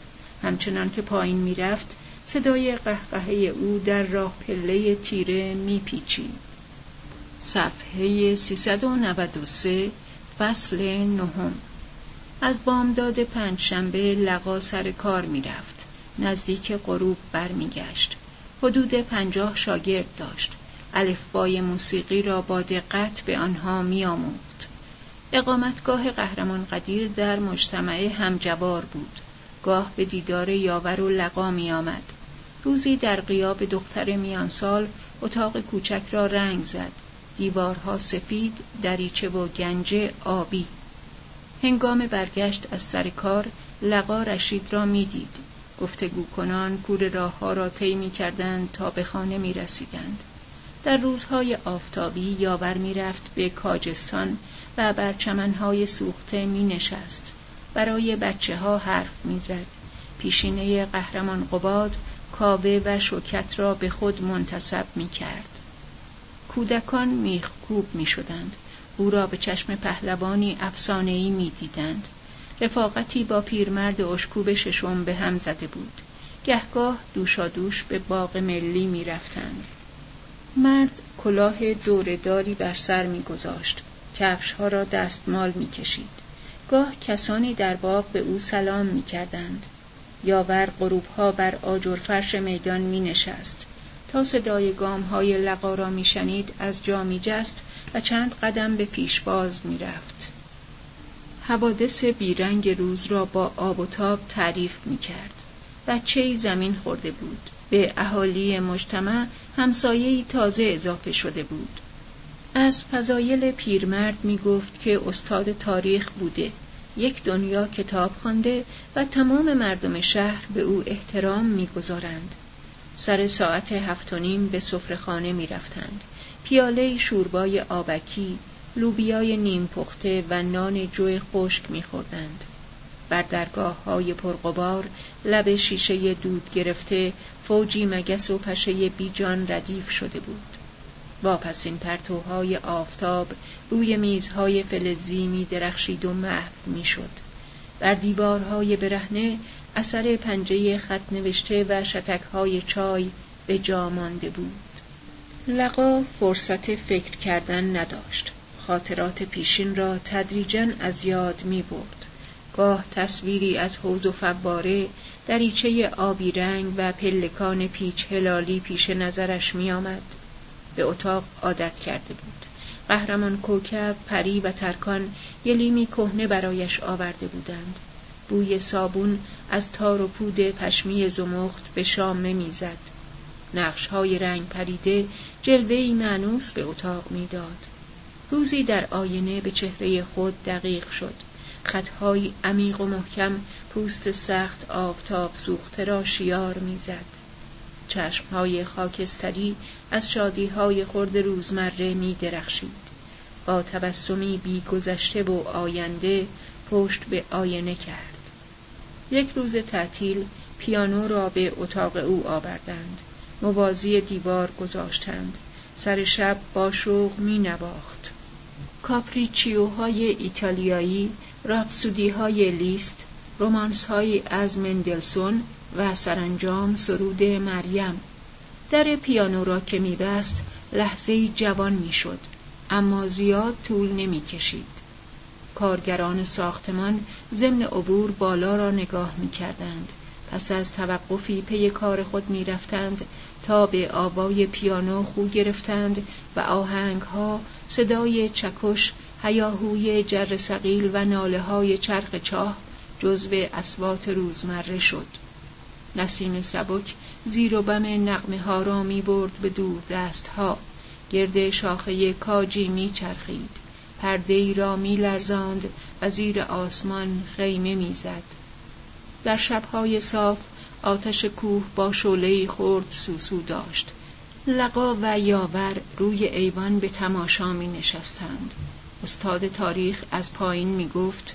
همچنان که پایین می‌رفت صدای قهقهه او در راه پله تیره میپیچید. صفحه 393 فصل نهم. از بامداد پنجشنبه لقا سر کار می‌رفت. نزدیک غروب برمیگشت. حدود پنجاه شاگرد داشت. الفبای موسیقی را با دقت به آنها میآموخت. اقامتگاه قهرمان قدیر در مجتمع همجوار بود. گاه به دیدار یاور و لقا می آمد. روزی در قیاب دختر میانسال اتاق کوچک را رنگ زد. دیوارها سفید دریچه و گنجه آبی. هنگام برگشت از سر کار لقا رشید را می‌دید گفتگو کنان کور راه ها را طی می کردند تا به خانه می رسیدند. در روزهای آفتابی یاور می رفت به کاجستان و بر چمنهای سوخته می نشست. برای بچه ها حرف می زد. پیشینه قهرمان قباد کاوه و شوکت را به خود منتصب می کرد. کودکان میخکوب می شدند. او را به چشم پهلوانی افسانه‌ای می دیدند. رفاقتی با پیرمرد اشکوب ششم به هم زده بود. گهگاه دوشادوش به باغ ملی می رفتند. مرد کلاه دورداری بر سر می گذاشت. کفش ها را دستمال می کشید. گاه کسانی در باغ به او سلام می کردند. یاور غروب ها بر آجر فرش میدان می نشست. تا صدای گام های لقا را می شنید از جا می جست و چند قدم به پیشباز می رفت. حوادث بیرنگ روز را با آب و تاب تعریف می کرد. بچه زمین خورده بود. به اهالی مجتمع همسایه تازه اضافه شده بود. از فضایل پیرمرد می گفت که استاد تاریخ بوده. یک دنیا کتاب خوانده و تمام مردم شهر به او احترام می‌گذارند. سر ساعت هفت و نیم به سفرهخانه می رفتند. پیاله شوربای آبکی، لوبیای نیم پخته و نان جوی خشک میخوردند. بر درگاه های پرقبار لب شیشه دود گرفته فوجی مگس و پشه بیجان ردیف شده بود. واپسین پرتوهای آفتاب روی میزهای فلزی می درخشید و محو می شد. بر دیوارهای برهنه اثر پنجه خط نوشته و شتکهای چای به جا مانده بود. لقا فرصت فکر کردن نداشت. خاطرات پیشین را تدریجا از یاد می برد. گاه تصویری از حوز و فواره دریچه آبی رنگ و پلکان پیچ هلالی پیش نظرش می آمد. به اتاق عادت کرده بود. قهرمان کوکب، پری و ترکان یلیمی کهنه برایش آورده بودند. بوی صابون از تار و پود پشمی زمخت به شامه می‌زد. نقش های رنگ پریده جلوه معنوس به اتاق می‌داد. روزی در آینه به چهره خود دقیق شد. خطهای عمیق و محکم پوست سخت آفتاب سوخته را شیار می‌زد. چشمهای خاکستری از شادیهای خورد روزمره می درخشید. با تبسمی بی گذشته و آینده پشت به آینه کرد. یک روز تعطیل پیانو را به اتاق او آوردند موازی دیوار گذاشتند. سر شب با شوق می نواخت کاپریچیوهای ایتالیایی راپسودی های لیست رومانس های از مندلسون و سرانجام سرود مریم. در پیانو را که میبست لحظه جوان می‌شد اما زیاد طول نمی‌کشید. کارگران ساختمان ضمن عبور بالا را نگاه می‌کردند. پس از توقفی پی کار خود می‌رفتند تا به آوای پیانو خو گرفتند و آهنگ ها صدای چکش هیاهوی جر سقیل و ناله های چرخ چاه جزو اسوات روزمره شد. نسیم سبک زیر و بم نقمه ها را می برد به دور دست ها گرد شاخه کاجی می چرخید پرده ای را می لرزاند و زیر آسمان خیمه می زد. در شبهای صاف آتش کوه با شعله خورد سوسو داشت لقا و یاور روی ایوان به تماشا می نشستند استاد تاریخ از پایین می گفت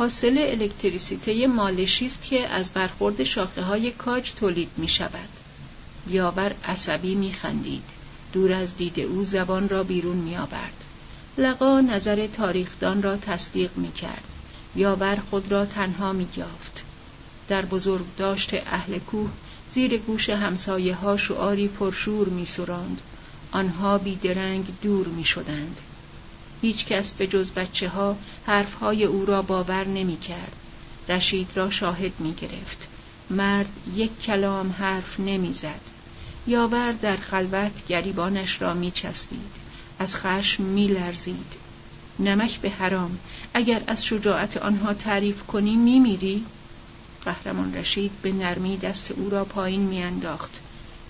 حاصل الکتریسیته مالشی است که از برخورد شاخه های کاج تولید می شود. یاور عصبی می خندید. دور از دید او زبان را بیرون می آورد. لقا نظر تاریخدان را تصدیق می کرد. یاور خود را تنها می یافت. در بزرگ داشت اهل کوه زیر گوش همسایه ها شعاری پرشور می سراند. آنها بیدرنگ دور می شدند. هیچ کس به جز بچه ها حرف های او را باور نمی کرد. رشید را شاهد می گرفت. مرد یک کلام حرف نمی زد. یاور در خلوت گریبانش را می چسبید. از خشم می لرزید. نمک به حرام اگر از شجاعت آنها تعریف کنی می میری؟ قهرمان رشید به نرمی دست او را پایین میانداخت.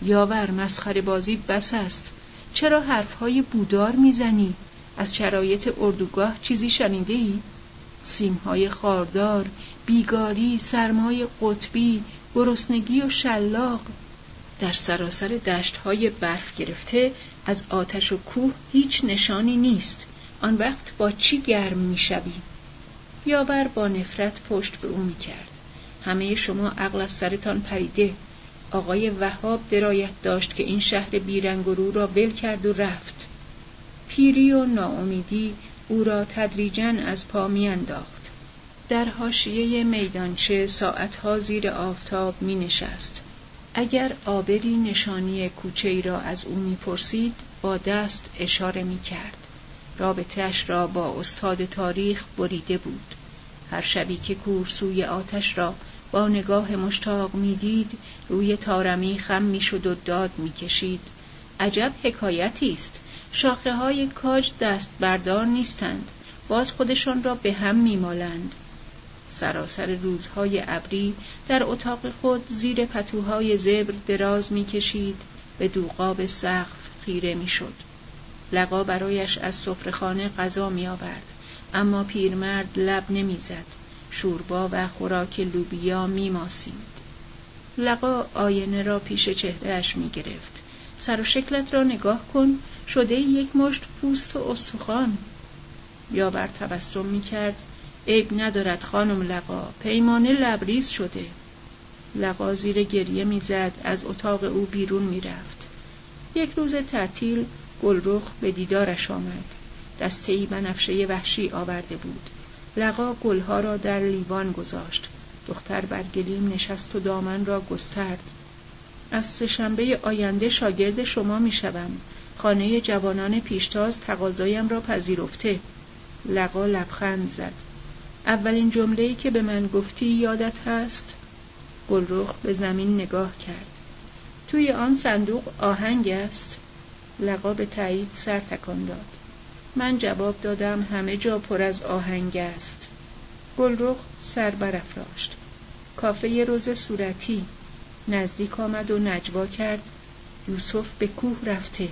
یاور مسخره بازی بس است. چرا حرفهای بودار می‌زنی؟ از شرایط اردوگاه چیزی شنیده ای؟ سیمهای خاردار، بیگاری، سرمای قطبی، گرسنگی و شلاق در سراسر دشتهای برف گرفته از آتش و کوه هیچ نشانی نیست آن وقت با چی گرم می‌شوی یاور با نفرت پشت به او می‌کرد همه شما عقل از سرتان پریده آقای وهاب درایت داشت که این شهر بیرنگ و رو را ول کرد و رفت پیری و ناامیدی او را تدریجا از پا میانداخت در حاشیه میدانچه ساعتها زیر آفتاب می نشست. اگر آبری نشانی کوچه ای را از او می‌پرسید با دست اشاره می کرد. رابطهش را با استاد تاریخ بریده بود. هر شبی که کورسوی آتش را با نگاه مشتاق می‌دید روی تارمی خم می‌شد و داد می‌کشید. عجب حکایتی است. شاخه های کاج دست بردار نیستند. باز خودشان را به هم میمالند. سراسر روزهای ابری در اتاق خود زیر پتوهای زبر دراز می‌کشید. به دوقاب سقف خیره می‌شد. لقا برایش از سفرهخانه غذا میآورد. اما پیرمرد لب نمی‌زد. شوربا و خوراک لوبیا میماسید. لقا آینه را پیش چهرهش می‌گرفت. سر و شکلت را نگاه کن. شده یک مشت پوست و استخوان. بر تبسم می‌کرد. عیب ندارد خانم لقا. پیمانه لبریز شده. لقا زیر گریه می‌زد. از اتاق او بیرون می‌رفت. یک روز تعطیل گلرخ به دیدارش آمد. دسته ای بنفشه وحشی آورده بود. لقا گلها را در لیوان گذاشت. دختر بر گلیم نشست و دامن را گسترد. از سهشنبه آینده شاگرد شما می‌شوم خانه جوانان پیشتاز تقاضایم را پذیرفته. لقا لبخند زد. اولین جمله‌ای که به من گفتی یادت هست؟ گلرخ به زمین نگاه کرد. توی آن صندوق آهنگ است. لقا به تایید سر تکان داد. من جواب دادم همه جا پر از آهنگ است. گلرخ سر برافراشت. کافه روز صورتی. نزدیک آمد و نجوا کرد. یوسف به کوه رفته.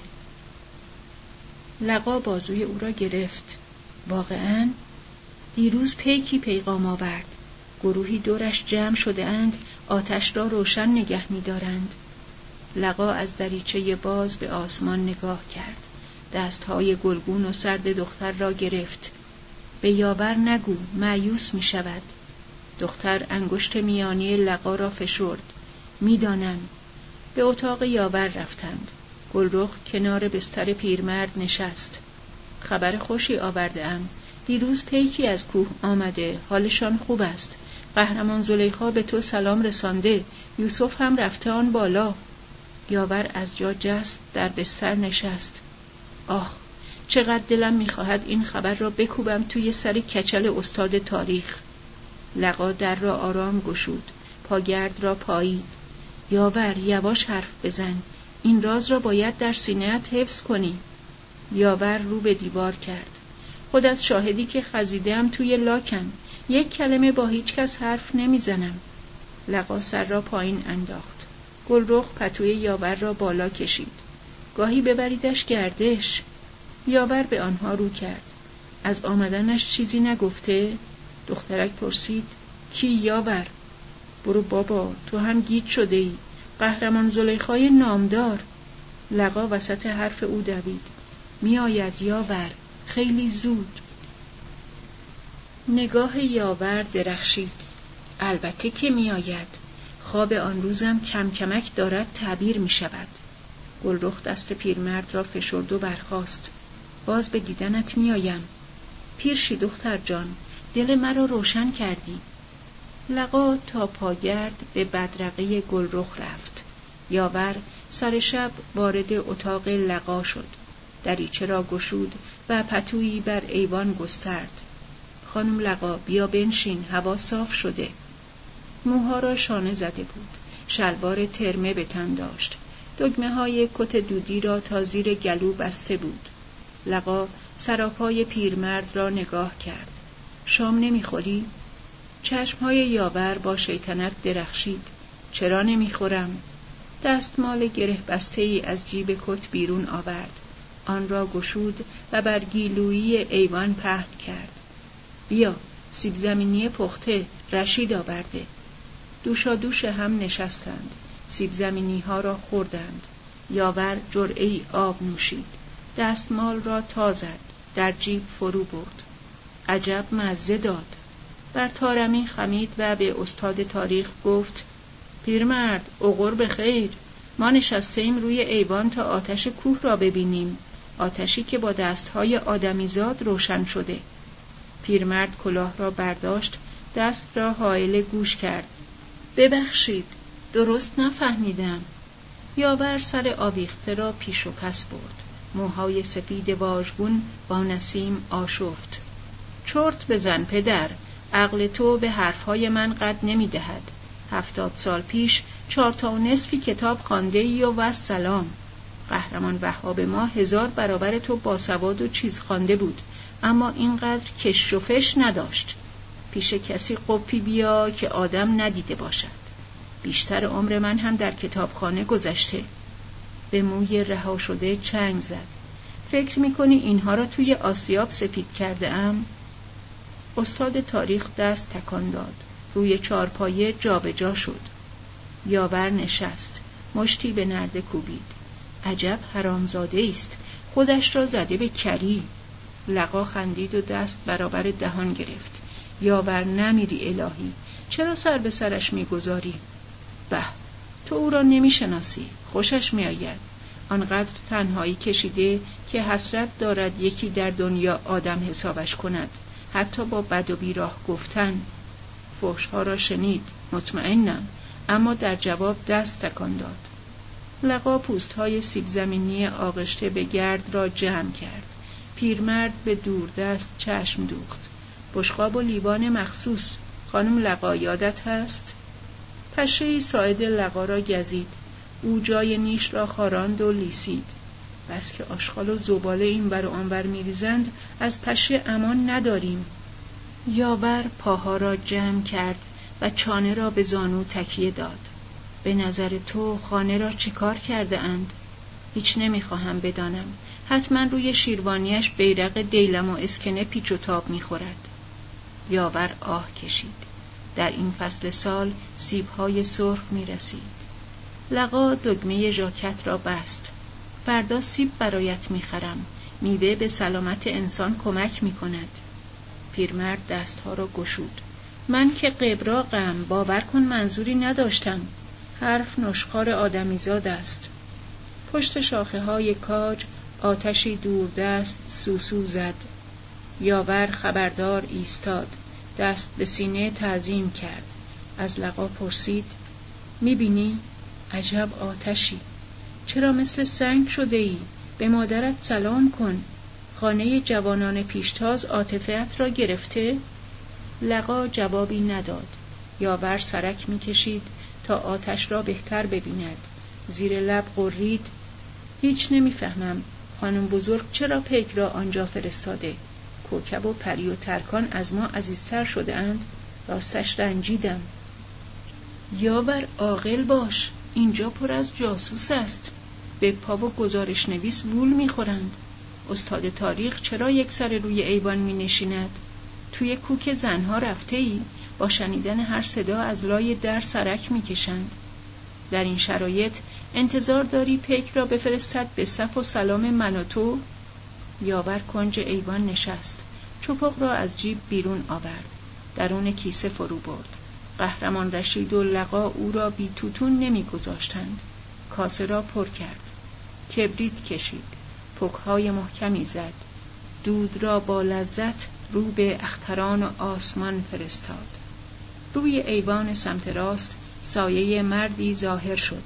لقا بازوی او را گرفت. واقعا؟ دیروز پیکی پیغام آورد. گروهی دورش جمع شده اند. آتش را روشن نگه می‌دارند. لقا از دریچه باز به آسمان نگاه کرد. دستهای گلگون و سرد دختر را گرفت. به یاور نگو معیوس می شود. دختر انگشت میانی لقا را فشرد. می‌دانم. به اتاق یاور رفتند. گلرخ کنار بستر پیرمرد نشست. خبر خوشی آورده ام دیروز پیکی از کوه آمده. حالشان خوب است. قهرمان زلیخا به تو سلام رسانده. یوسف هم رفته آن بالا. یاور از جا جست در بستر نشست. آه چقدر دلم می‌خواهد این خبر را بکوبم توی سر کچل استاد تاریخ. لقا در را آرام گشود پاگرد را پایید یاور یواش حرف بزن این راز را باید در سینهت حفظ کنی. یاور رو به دیوار کرد. خودت شاهدی که خزیدم توی لاکم. یک کلمه با هیچ کس حرف نمی‌زنم. لقا سر را پایین انداخت. گلرخ پتوی یاور را بالا کشید. گاهی ببریدش گردش. یاور به آنها رو کرد. از آمدنش چیزی نگفته؟ دخترک پرسید کی یاور؟ برو بابا تو هم گیت شده ای قهرمان زلیخای نامدار. لقا وسط حرف او دوید. میآید یاور خیلی زود. نگاه یاور درخشید. البته که میآید. خواب آن روزم کم کمک دارد تعبیر می شود گلرخ دست پیرمرد را فشرد و برخاست. باز به دیدنت میآیم. پیرشی دختر جان دل مرا روشن کردی. لقا تا پاگرد به بدرقه گلرخ رفت. یاور سر شب وارد اتاق لقا شد. دریچه را گشود و پتویی بر ایوان گسترد. خانم لقا بیا بنشین هوا صاف شده. موها را شانه زده بود. شلوار ترمه به تن داشت. دگمه های کت دودی را تا زیر گلو بسته بود. لقا سراپای پیرمرد را نگاه کرد. شام نمی‌خوری؟ چشمهای یاور با شیطنت درخشید. چرا نمی‌خورم؟ دستمال گره بسته ای از جیب کت بیرون آورد. آن را گشود و بر گیلویی ایوان پهن کرد. بیا سیب زمینی پخته رشید آورده. دوشا دوش هم نشستند. سیب زمینی ها را خوردند. یاور جرعه آب نوشید. دستمال را تازد. در جیب فرو برد. عجب مزه داد. بر تارمی خمید و به استاد تاریخ گفت پیرمرد اغر به خیر. ما نشستیم روی ایوان تا آتش کوه را ببینیم. آتشی که با دستهای آدمیزاد روشن شده. پیرمرد کلاه را برداشت دست را حائل گوش کرد. ببخشید. درست نفهمیدم. یاور سر آویخته را پیش و پس برد. موهای سفید واژگون با نسیم آشفت. چرت بزن پدر عقل تو به حرفهای من قد نمی دهد هفتاد سال پیش چهار تا و نصفی کتاب خانده ای و سلام قهرمان وهاب ما هزار برابر تو باسواد و چیز خوانده بود. اما اینقدر کش و فش نداشت. پیش کسی قپی بیا که آدم ندیده باشد. بیشتر عمر من هم در کتابخانه گذشته. به موی رها شده چنگ زد. فکر می‌کنی اینها را توی آسیاب سفید کرده ام؟ استاد تاریخ دست تکان داد. روی چارپایه جابجا شد. یاور نشست. مشتی به نرده کوبید. عجب حرامزاده است خودش را زده به کری لقا خندید و دست برابر دهان گرفت. یاور نمیری الهی. چرا سر به سرش می‌گذاری؟ به. تو او را نمی‌شناسی. خوشش میآید. آنقدر تنهایی کشیده که حسرت دارد یکی در دنیا آدم حسابش کند. حتی با بد و بیراه گفتن. فحشها را شنید. مطمئنم. اما در جواب دست تکان داد. لقا پوست های سیب زمینی آغشته به گرد را جمع کرد. پیرمرد به دست چشم دوخت. بشقاب و لیوان مخصوص. خانم لقا یادت هست؟ پشه ساعد لقا را گزید. او جای نیش را خاراند و لیسید. بس که آشغال و زباله این بر و آنور میریزند از پشه امان نداریم. یاور پاها را جمع کرد و چانه را به زانو تکیه داد. به نظر تو خانه را چیکار کرده اند؟ هیچ نمی‌خواهم بدانم. حتما روی شیروانیش بیرق دیلم و اسکنه پیچ و تاب می‌خورد. یاور آه کشید. در این فصل سال سیبهای سرخ می رسید. لقا دگمه ژاکت را بست. فردا سیب برایت می خرم. میوه به سلامت انسان کمک می کند. پیرمرد دستها را گشود. من که قبراقم باور کن منظوری نداشتم حرف نشخار آدمیزاد است پشت شاخه های کاج آتشی دوردست سوسو زد یاور خبردار ایستاد دست به سینه تعظیم کرد. از لقا پرسید می‌بینی؟ عجب آتشی. چرا مثل سنگ شده ای به مادرت سلام کن. خانه جوانان پیشتاز عاطفیت را گرفته؟ لقا جوابی نداد. یاور سرک می‌کشید تا آتش را بهتر ببیند. زیر لب قرید هیچ نمی‌فهمم خانم بزرگ چرا پیک را آنجا فرستاده. کوکب و پری و ترکان از ما عزیزتر شده اند راستش رنجیدم یاور عاقل باش اینجا پر از جاسوس است به پا و گزارش نویس وول می‌خورند استاد تاریخ چرا یک سر روی ایوان می نشیند؟ توی کوک زنها رفته ای؟ با شنیدن هر صدا از لای در سرک می‌کشند. در این شرایط انتظار داری پیک را بفرستد به صف و سلام من تو؟ یاور کنج ایوان نشست. چپق را از جیب بیرون آورد. درون کیسه فرو برد. قهرمان رشید و لقا او را بی توتون نمیگذاشتند. کاسه را پر کرد. کبریت کشید. پکهای محکمی زد دود را با لذت رو به اختران آسمان فرستاد روی ایوان سمت راست سایه مردی ظاهر شد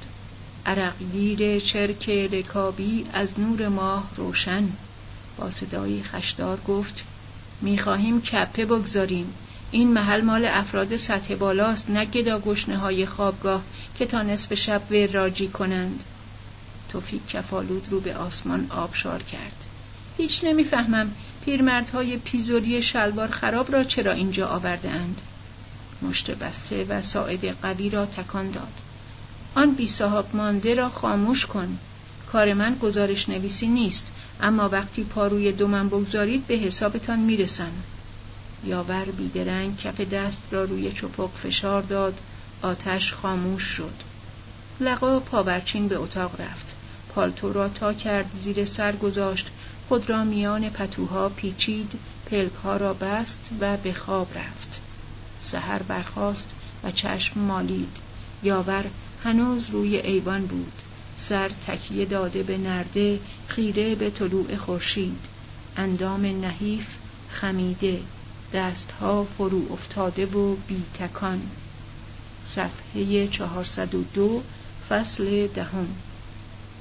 عرقگیر چرک رکابی از نور ماه روشن با صدایی خشدار گفت می‌خواهیم کپه بگذاریم. این محل مال افراد سطح بالاست نه گدا گشنه های خوابگاه که تا نصف شب راجی کنند. توفیق کفالود رو به آسمان آبشار کرد. هیچ نمی‌فهمم پیرمردهای پیزوری شلوار خراب را چرا اینجا آورده اند مشت بسته و ساعد قوی را تکان داد. آن بی صاحب مانده را خاموش کن. کار من گزارش نویسی نیست. اما وقتی پاروی دومن بگذارید به حسابتان می‌رسم. یاور بیدرنگ کف دست را روی چپق فشار داد آتش خاموش شد. لقا پاورچین به اتاق رفت. پالتو را تا کرد زیر سر گذاشت. خود را میان پتوها پیچید پلکها را بست و به خواب رفت. سحر برخاست و چشم مالید. یاور هنوز روی ایوان بود. سر تکیه داده به نرده خیره به طلوع خورشید. اندام نحیف خمیده دستها فرو افتاده و بی تکان صفحه 402 فصل دهم.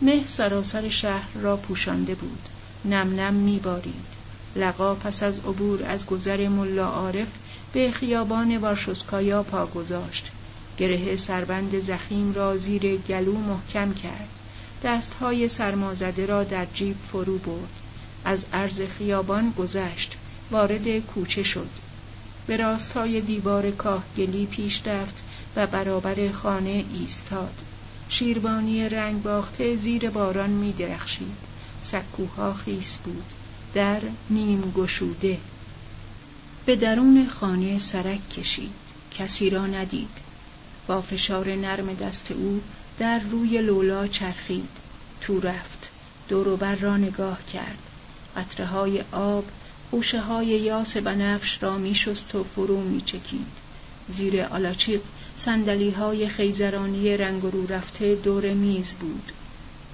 مه سراسر شهر را پوشانده بود. نم نم میبارید. لقا پس از عبور از گذر ملا عارف به خیابان وارشوسکایا پا گذاشت. گره سربند زخیم را زیر گلو محکم کرد. دستهای سرمازده را در جیب فرو برد. از عرض خیابان گذشت. وارد کوچه شد. به راستای دیوار کاهگلی پیش رفت و برابر خانه ایستاد. شیروانی رنگ باخته زیر باران می درخشید. سکوها خیس بود. در نیم گشوده. به درون خانه سرک کشید. کسی را ندید. با فشار نرم دست او در روی لولا چرخید. تو رفت دوروبر را نگاه کرد. قطره های آب خوشه های یاس بنفش را می شست و فرو می چکید زیر آلاچیق سندلی های خیزرانی رنگ رو رفته دور میز بود.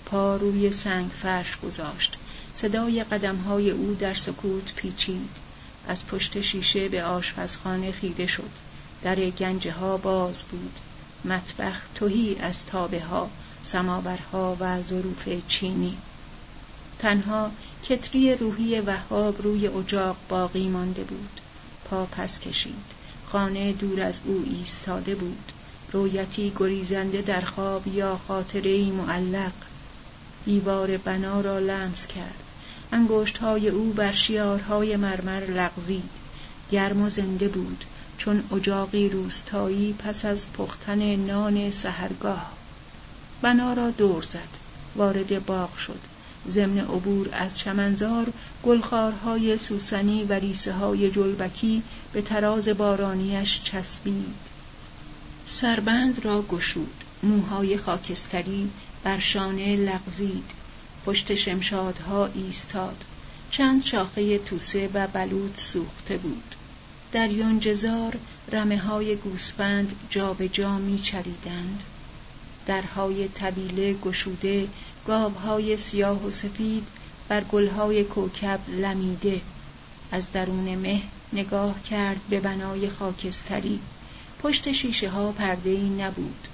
پا روی سنگ فرش گذاشت. صدای قدم های او در سکوت پیچید. از پشت شیشه به آشپزخانه خیره شد. در گنجه ها باز بود. مطبخ توهی از تابه ها سماورها و ظروف چینی. تنها کتری روحی وهاب روی اجاق باقی مانده بود. پا پس کشید. خانه دور از او ایستاده بود. رویتی گریزنده در خواب یا خاطره معلق. دیوار بنا را لمس کرد. انگشتهای او بر شیارهای مرمر لغزید. گرم و زنده بود. چون اجاقی روستایی پس از پختن نان سهرگاه بنا را دور زد وارد باغ شد. ضمن عبور از چمنزار گلخارهای سوسنی و ریسه های جلبکی به تراز بارانیش چسبید. سربند را گشود موهای خاکستری بر شانه لغزید. پشت شمشادها ایستاد. چند شاخه توسه و بلود سوخته بود. در یونجزار رمه های گوسفند جا به جا می چریدند. درهای طبیله گشوده گاوهای سیاه و سفید بر گلهای کوکب لمیده. از درون مه نگاه کرد به بنای خاکستری. پشت شیشه ها پرده ای نبود.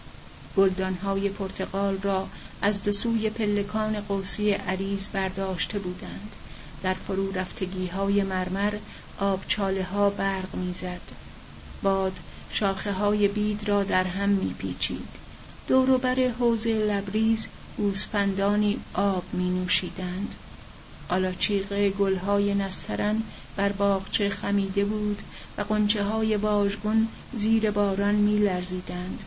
گلدانهای پرتقال را از دسوی پلکان قوسی عریض برداشته بودند. در فرو رفتگی های مرمر آبچاله ها برق می‌زد باد شاخه های بید را در هم میپیچید دوروبر حوز لبریز گوسفندانی آب می نوشیدند آلاچیق گلهای نسترن بر باغچه خمیده بود و قنچه های واژگون زیر باران می لرزیدند.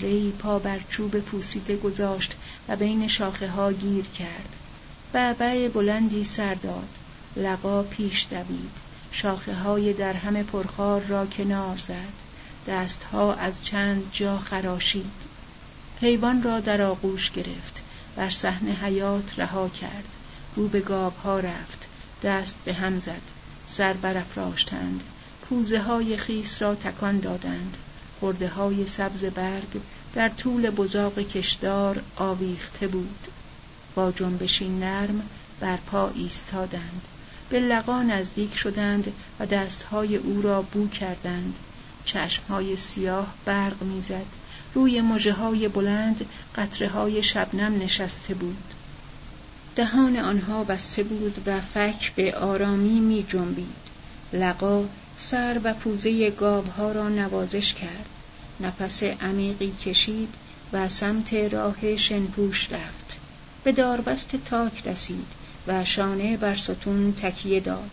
ری پا بر چوب پوسیده گذاشت و بین شاخه ها گیر کرد. بعبع بلندی سر داد. لقا پیش دوید. شاخه های در همه پرخار را کنار زد. دستها از چند جا خراشید. حیوان را در آغوش گرفت. بر صحنه حیات رها کرد. رو به ها رفت. دست به هم زد. سر برافراشتند کوزه های خیس را تکان دادند خورده های سبز برگ در طول بزاق کشدار آویخته بود با جنبشی نرم بر پا ایستادند به لقا نزدیک شدند و دستهای او را بو کردند چشمهای سیاه برق می‌زد روی مجه های بلند قطره های شبنم نشسته بود دهان آنها بسته بود و فک به آرامی می جنبید. لقا سر و پوزه گاوها را نوازش کرد. نفس عمیقی کشید و سمت راه شنپوش رفت. به داربست تاک رسید و شانه بر ستون تکیه داد.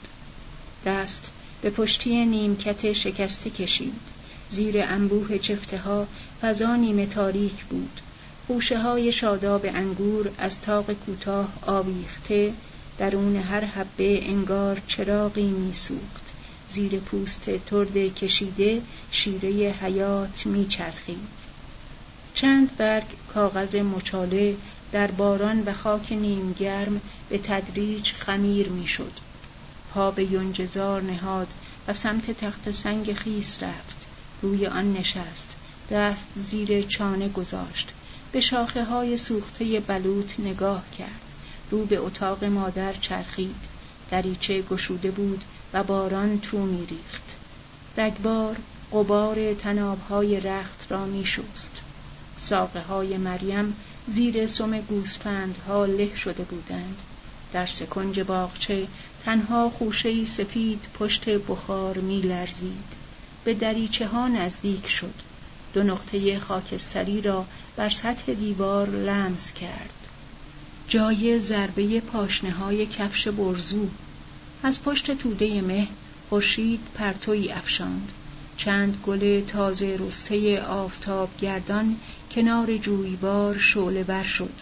دست به پشتی نیمکت شکسته کشید. زیر انبوه چفته ها فضا نیمه تاریک بود. خوشه های شاداب انگور از تاق کوتاه آویخته درون هر حبه انگار چراغی میسوخت زیر پوست ترد کشیده شیره حیات میچرخید چند برگ کاغذ مچاله در باران و خاک نیمگرم به تدریج خمیر می‌شد. پا به یونجزار نهاد و سمت تخت سنگ خیس رفت. روی آن نشست. دست زیر چانه گذاشت. به شاخه های سوخته بلوط نگاه کرد. رو به اتاق مادر چرخید. دریچه گشوده بود و باران تو میریخت. رگبار قبار تنابهای رخت را میشوست ساقه های مریم زیر سم گوسفندها له شده بودند. در سکنج باغچه تنها خوشهای سفید پشت بخار می لرزید. به دریچه ها نزدیک شد. دو نقطه خاکستری را بر سطح دیوار لمس کرد. جای ضربه پاشنه های کفش برزو. از پشت توده مه خورشید پرتوی افشاند. چند گل تازه رسته آفتاب گردان کنار جویبار شعله بر شد.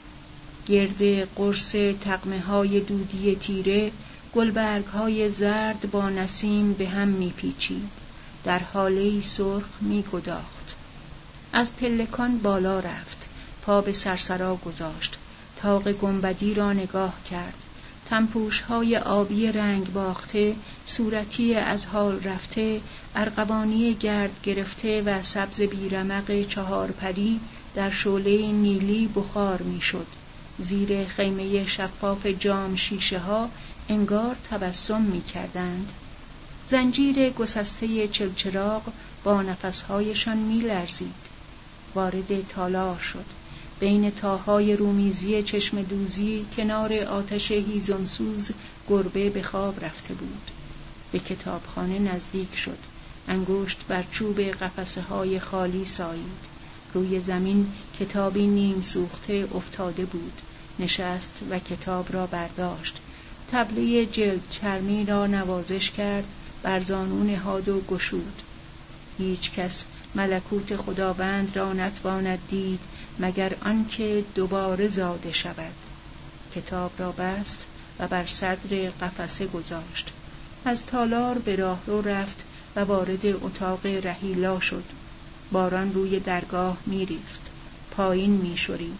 گرد قرص تقمه های دودی تیره گلبرگ های زرد با نسیم به هم میپیچید. در حاله سرخ میگداخت. از پلکان بالا رفت. پا به سرسرا گذاشت. تاق گنبدی را نگاه کرد. تنپوش های آبی رنگ باخته صورتی از حال رفته ارغوانی گرد گرفته و سبز بیرمق چهار پری در شعله نیلی بخار می‌شد زیر خیمه شفاف جام شیشه ها انگار تبسم می کردند. زنجیر گسسته چلچراغ با نفسهایشان می لرزید. وارد تالار شد. بین تاهای رومیزی چشم دوزی کنار آتش هیزمسوز گربه به خواب رفته بود. به کتابخانه نزدیک شد. انگشت بر چوب قفسه های خالی سایید. روی زمین کتابی نیم سوخته افتاده بود. نشست و کتاب را برداشت. تبله جلد چرمی را نوازش کرد بر زانو نهاد و گشود هیچ کس ملکوت خداوند را نتواند دید مگر آنکه دوباره زاده شود کتاب را بست و بر صدر قفسه گذاشت از تالار به راهرو رفت و وارد اتاق رهیلا شد باران روی درگاه میریخت. پایین میشورید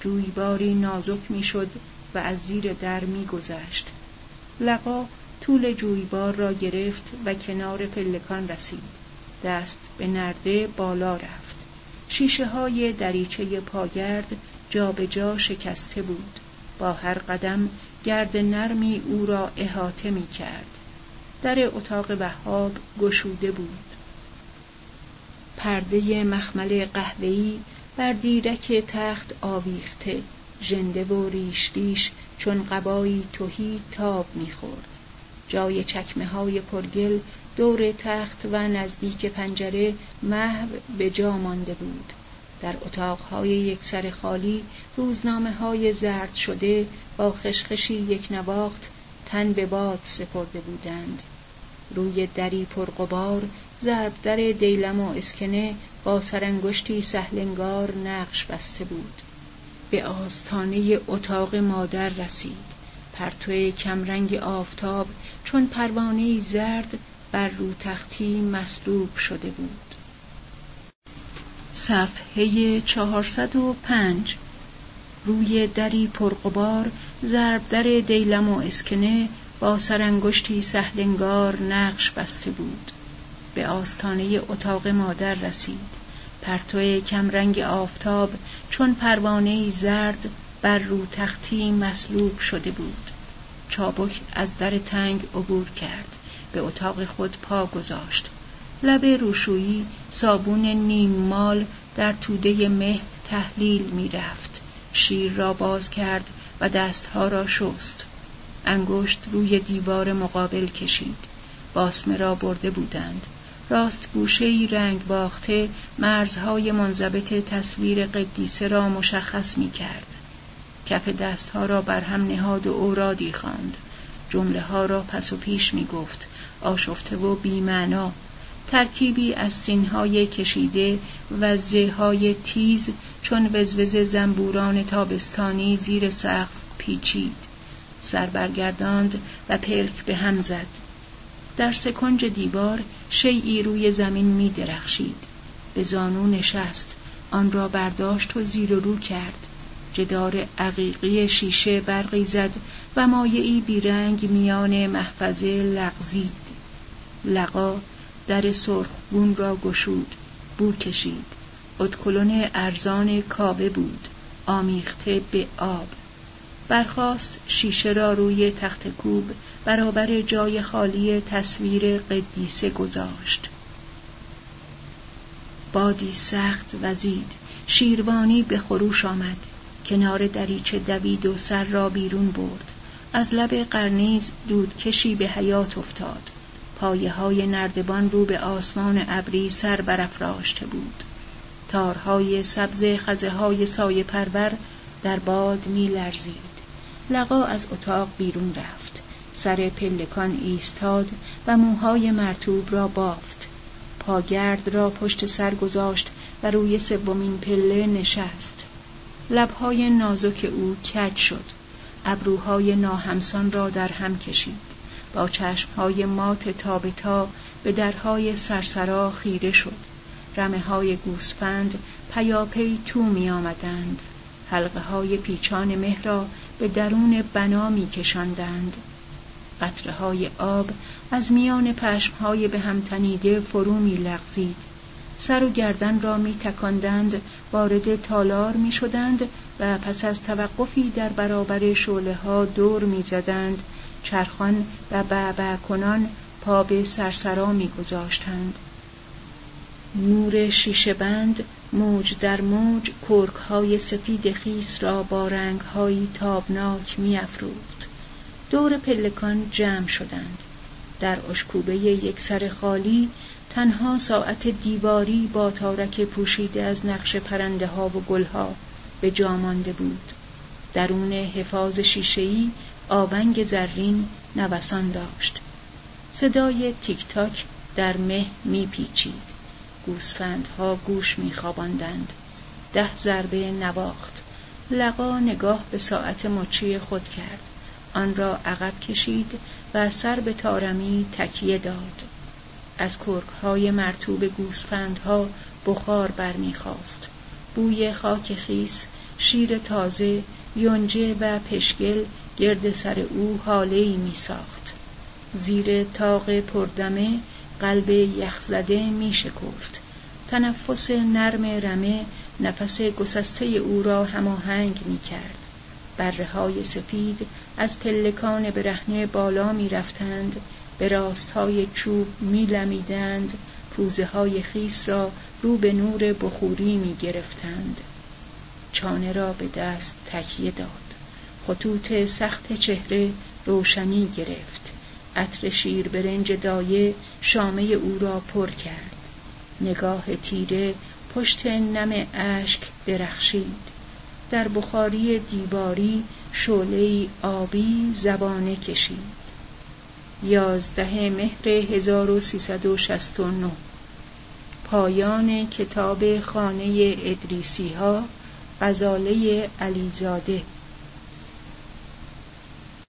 جویباری نازک می‌شد و از زیر در میگذشت. لقا طول جویبار را گرفت و کنار پلکان رسید. دست به نرده بالا رفت. شیشه های دریچه پاگرد جا به جا شکسته بود. با هر قدم گرد نرمی او را احاطه می کرد در اتاق وهاب گشوده بود. پرده مخمل قهوه‌ای بر دیرک تخت آویخته ژنده و ریش ریش چون قبایی توهی تاب می‌خورد. جای چکمه های پرگل دور تخت و نزدیک پنجره محو به جا مانده بود. در اتاقهای یکسر خالی روزنامه های زرد شده با خشخشی یک نواخت تن به باد سپرده بودند. روی دری پرقبار ضرب در دیلم و اسکنه با سرانگشتی سهلنگار نقش بسته بود. به آستانه اتاق مادر رسید. پرتو کمرنگ آفتاب چون پروانه زرد بر رو تختی مصلوب شده بود. صفحه چهارصد و پنج. روی دری پرقبار ضرب در دیلم و اسکنه با سرانگشتی سهلنگار نقش بسته بود. به آستانه اتاق مادر رسید. پرتو کمرنگ آفتاب چون پروانه زرد بر رو تختی مصلوب شده بود. چابک از در تنگ عبور کرد. به اتاق خود پا گذاشت. لب روشویی صابون نیم مال در توده مه تحلیل می رفت. شیر را باز کرد و دستها را شست. انگشت روی دیوار مقابل کشید. باسمه را برده بودند. راست گوشه رنگ باخته مرزهای منضبط تصویر قدیسه را مشخص می کرد. کف دستها را بر هم نهاد و اورادی خواند. جمله ها را پس و پیش می گفت. آشفته و بیمعنا ترکیبی از سینهای کشیده و زهای تیز چون وزوز زنبوران تابستانی زیر سقف پیچید سر برگرداند و پلک به هم زد در سکنج دیوار شیعی روی زمین می درخشید. به زانو نشست. آن را برداشت و زیر و رو کرد. جدار عقیقی شیشه برقی زد و مایعی بیرنگ میان محفظه لغزید. لقا در سرخگون را گشود. بو کشید. ادکلون ارزان کاوه بود. آمیخته به آب. برخاست شیشه را روی تخت کوب برابر جای خالی تصویر قدیسه گذاشت. بادی سخت وزید شیروانی به خروش آمد. کنار دریچه دوید و سر را بیرون برد. از لب قرنیز دودکشی به حیات افتاد. پایه های نردبان رو به آسمان ابری سر برافراشته بود. تارهای سبز خزه های سایه پرور در باد می لرزید لقا از اتاق بیرون رفت. سر پلکان ایستاد و موهای مرتوب را بافت. پاگرد را پشت سر گذاشت و روی سومین پله نشست. لبهای نازک او کج شد. ابروهای ناهمسان را در هم کشید. با چشمهای مات تابتا به درهای سرسرا خیره شد. رمه های گوسفند پیاپی تو می آمدند حلقه های پیچان مه را به درون بنا می کشندند قطره های آب از میان پشم های به هم تنیده فرو می لغزید. سر و گردن را می تکندند وارد تالار می شدند و پس از توقفی در برابر شعله ها دور می زدند چرخان و بعبع کنان پا به سرسرا می گذاشتند. نور شیشه بند موج در موج کرک های سفید خیس را با رنگ تابناک می افروخت. دور پلکان جمع شدند. در اشکوبه یک سر خالی تنها ساعت دیواری با تارک پوشیده از نقش پرنده ها و گلها به جا مانده بود. درون حفاظ شیشه‌ای آونگ زرین نوسان داشت. صدای تیک تاک در مه میپیچید. گوسفندها گوش میخواباندند ده ضربه نواخت لقا نگاه به ساعت مچی خود کرد آن را عقب کشید و سر به تارمی تکیه داد. از کرکهای مرتوب گوسفندها بخار برمیخواست بوی خاک خیس شیر تازه یونجه و پشگل گرد سر او حاله ای می ساخت. زیر تاق پردمه قلب یخزده می شکفت تنفس نرم رمه نفس گسسته او را هماهنگ می کرد بره های سفید از پلکان برهنه بالا می رفتند به راستهای چوب می لمیدند پوزه های خیس را رو به نور بخوری می گرفتند چانه را به دست تکیه داد. خطوط سخت چهره روشنی گرفت. عطر شیر برنج دایه شامه او را پر کرد. نگاه تیره پشت نم اشک درخشید. در بخاری دیواری شعله آبی زبانه کشید. یازده مهر 1369 پایان کتاب خانه ادریسی ها غزاله علیزاده.